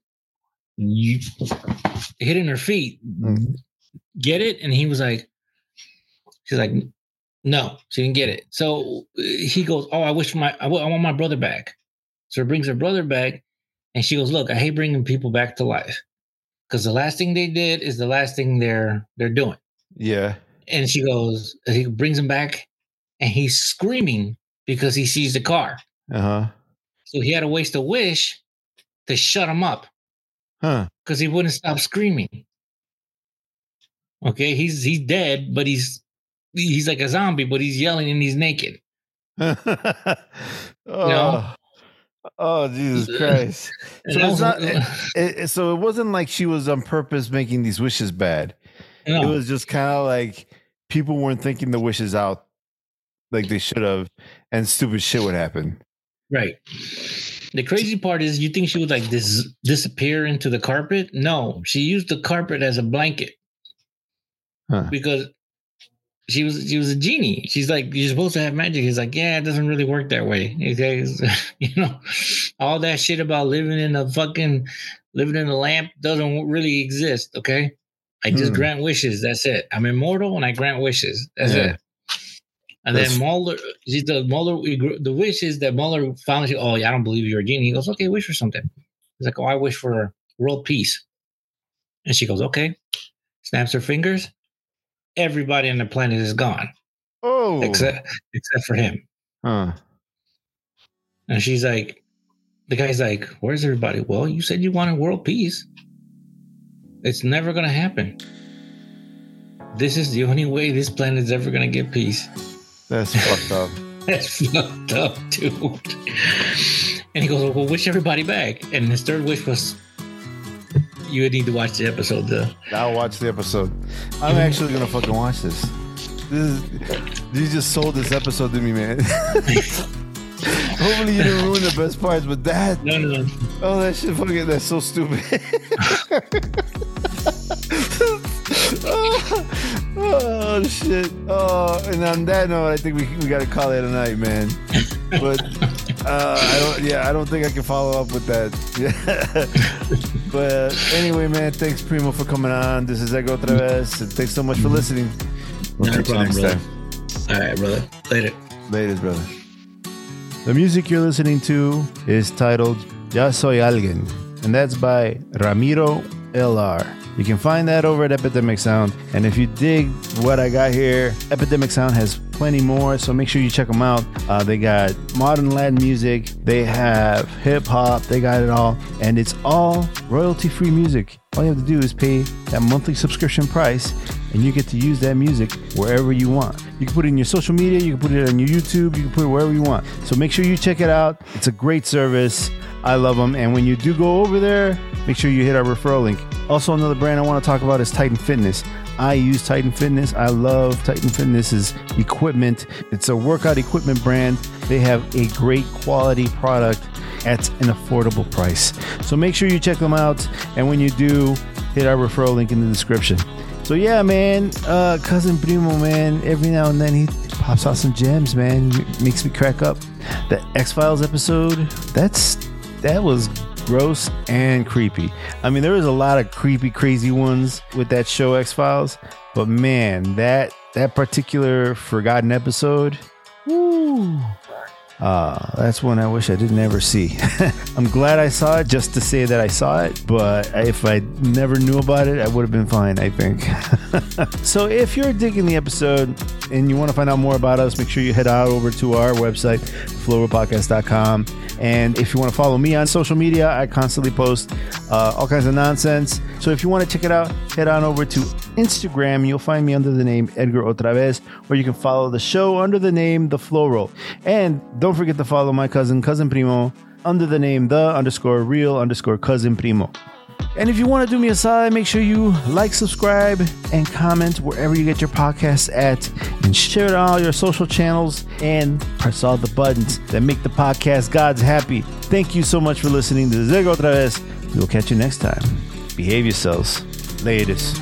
you hitting her feet, Mhm. get it? And he was like, she's like, no, she didn't get it. So uh, he goes, oh, I wish my, I, want my brother back. So he brings her brother back, and she goes, look, I hate bringing people back to life because the last thing they did is the last thing they're they're doing. yeah. And she goes, he brings him back, and he's screaming because he sees the car. Uh huh. So he had to waste a wish to shut him up. Huh. because he wouldn't stop screaming. Okay, he's he's dead, but he's he's like a zombie, but he's yelling and he's naked. oh, know? oh, oh Jesus Christ! So it's not. It, it- so it wasn't like she was on purpose making these wishes bad. no, It was just kind of like people weren't thinking the wishes out like they should have, and stupid shit would happen. right. The crazy part is, you think she would like dis- disappear into the carpet? No, she used the carpet as a blanket Huh. because she was she was a genie. She's like, you're supposed to have magic. He's like, yeah, it doesn't really work that way. Okay, you know, all that shit about living in a fucking living in a lamp doesn't really exist. Okay, I just Hmm. grant wishes. That's it. I'm immortal and I grant wishes. That's Yeah. it. And That's- then she's the Mulder, the wishes that Mulder found. She, oh, yeah, I don't believe you're a genie. He goes, okay, wish for something. He's like, oh, I wish for world peace. And she goes, okay. Snaps her fingers. Everybody on the planet is gone Oh, except except for him. huh. And she's like, the guy's like, where's everybody? Well, you said you wanted world peace. It's never gonna happen. This is the only way this planet's ever gonna get peace. that's fucked up. That's fucked up, dude. And he goes, Well, wish everybody back. And his third wish was you would need to watch the episode though. I'll watch the episode. I'm actually gonna fucking watch this. This is, you just sold this episode to me, man. Hopefully you didn't ruin the best parts, but that No, no, no. oh that shit fucking that's so stupid. oh, oh, shit. Oh and on that note, I think we we gotta call it a night, man. But uh, I don't yeah, I don't think I can follow up with that. Yeah. But anyway, man, thanks Primo for coming on. This is Ego Otra vez. And thanks so much for mm-hmm. listening. We'll Not a catch you problem, next brother. time. All right, brother. Later. Ladies, brother. The music you're listening to is titled Ya Soy Alguien, and that's by Ramiro LR. You can find that over at Epidemic Sound. And if you dig what I got here, Epidemic Sound has plenty more, so make sure you check them out. Uh, they got modern Latin music, they have hip hop, they got it all, and it's all royalty free music. All you have to do is pay that monthly subscription price, and you get to use that music wherever you want. You can put it in your social media, you can put it on your YouTube, you can put it wherever you want. So make sure you check it out. It's a great service. I love them. And when you do go over there, make sure you hit our referral link. Also, another brand I want to talk about is Titan Fitness. I use Titan Fitness. I love Titan Fitness's equipment. It's a workout equipment brand. They have a great quality product at an affordable price. So make sure you check them out. And when you do, hit our referral link in the description. So yeah, man, uh, cousin Primo, man. Every now and then he pops out some gems, man. Makes me crack up. The X Files episode, that's that was gross and creepy. I mean, there was a lot of creepy, crazy ones with that show X Files, but man, that that particular forgotten episode, woo. Uh, that's one I wish I didn't ever see. I'm glad I saw it just to say that I saw it, but if I never knew about it, I would have been fine, I think. so if you're digging the episode and you want to find out more about us, make sure you head out over to our website, flowrollpodcast.com. And if you want to follow me on social media, I constantly post uh, all kinds of nonsense. So if you want to check it out, head on over to Instagram. You'll find me under the name Edgar Otravez, or you can follow the show under the name The Flow Roll. And don't forget to follow my cousin, Cousin Primo, under the name The underscore Real underscore Cousin Primo. And if you want to do me a solid, make sure you like, subscribe, and comment wherever you get your podcasts at, and share it on all your social channels, and press all the buttons that make the podcast gods happy. Thank you so much for listening to Zego Otra vez. We will catch you next time. Behave yourselves. Latest.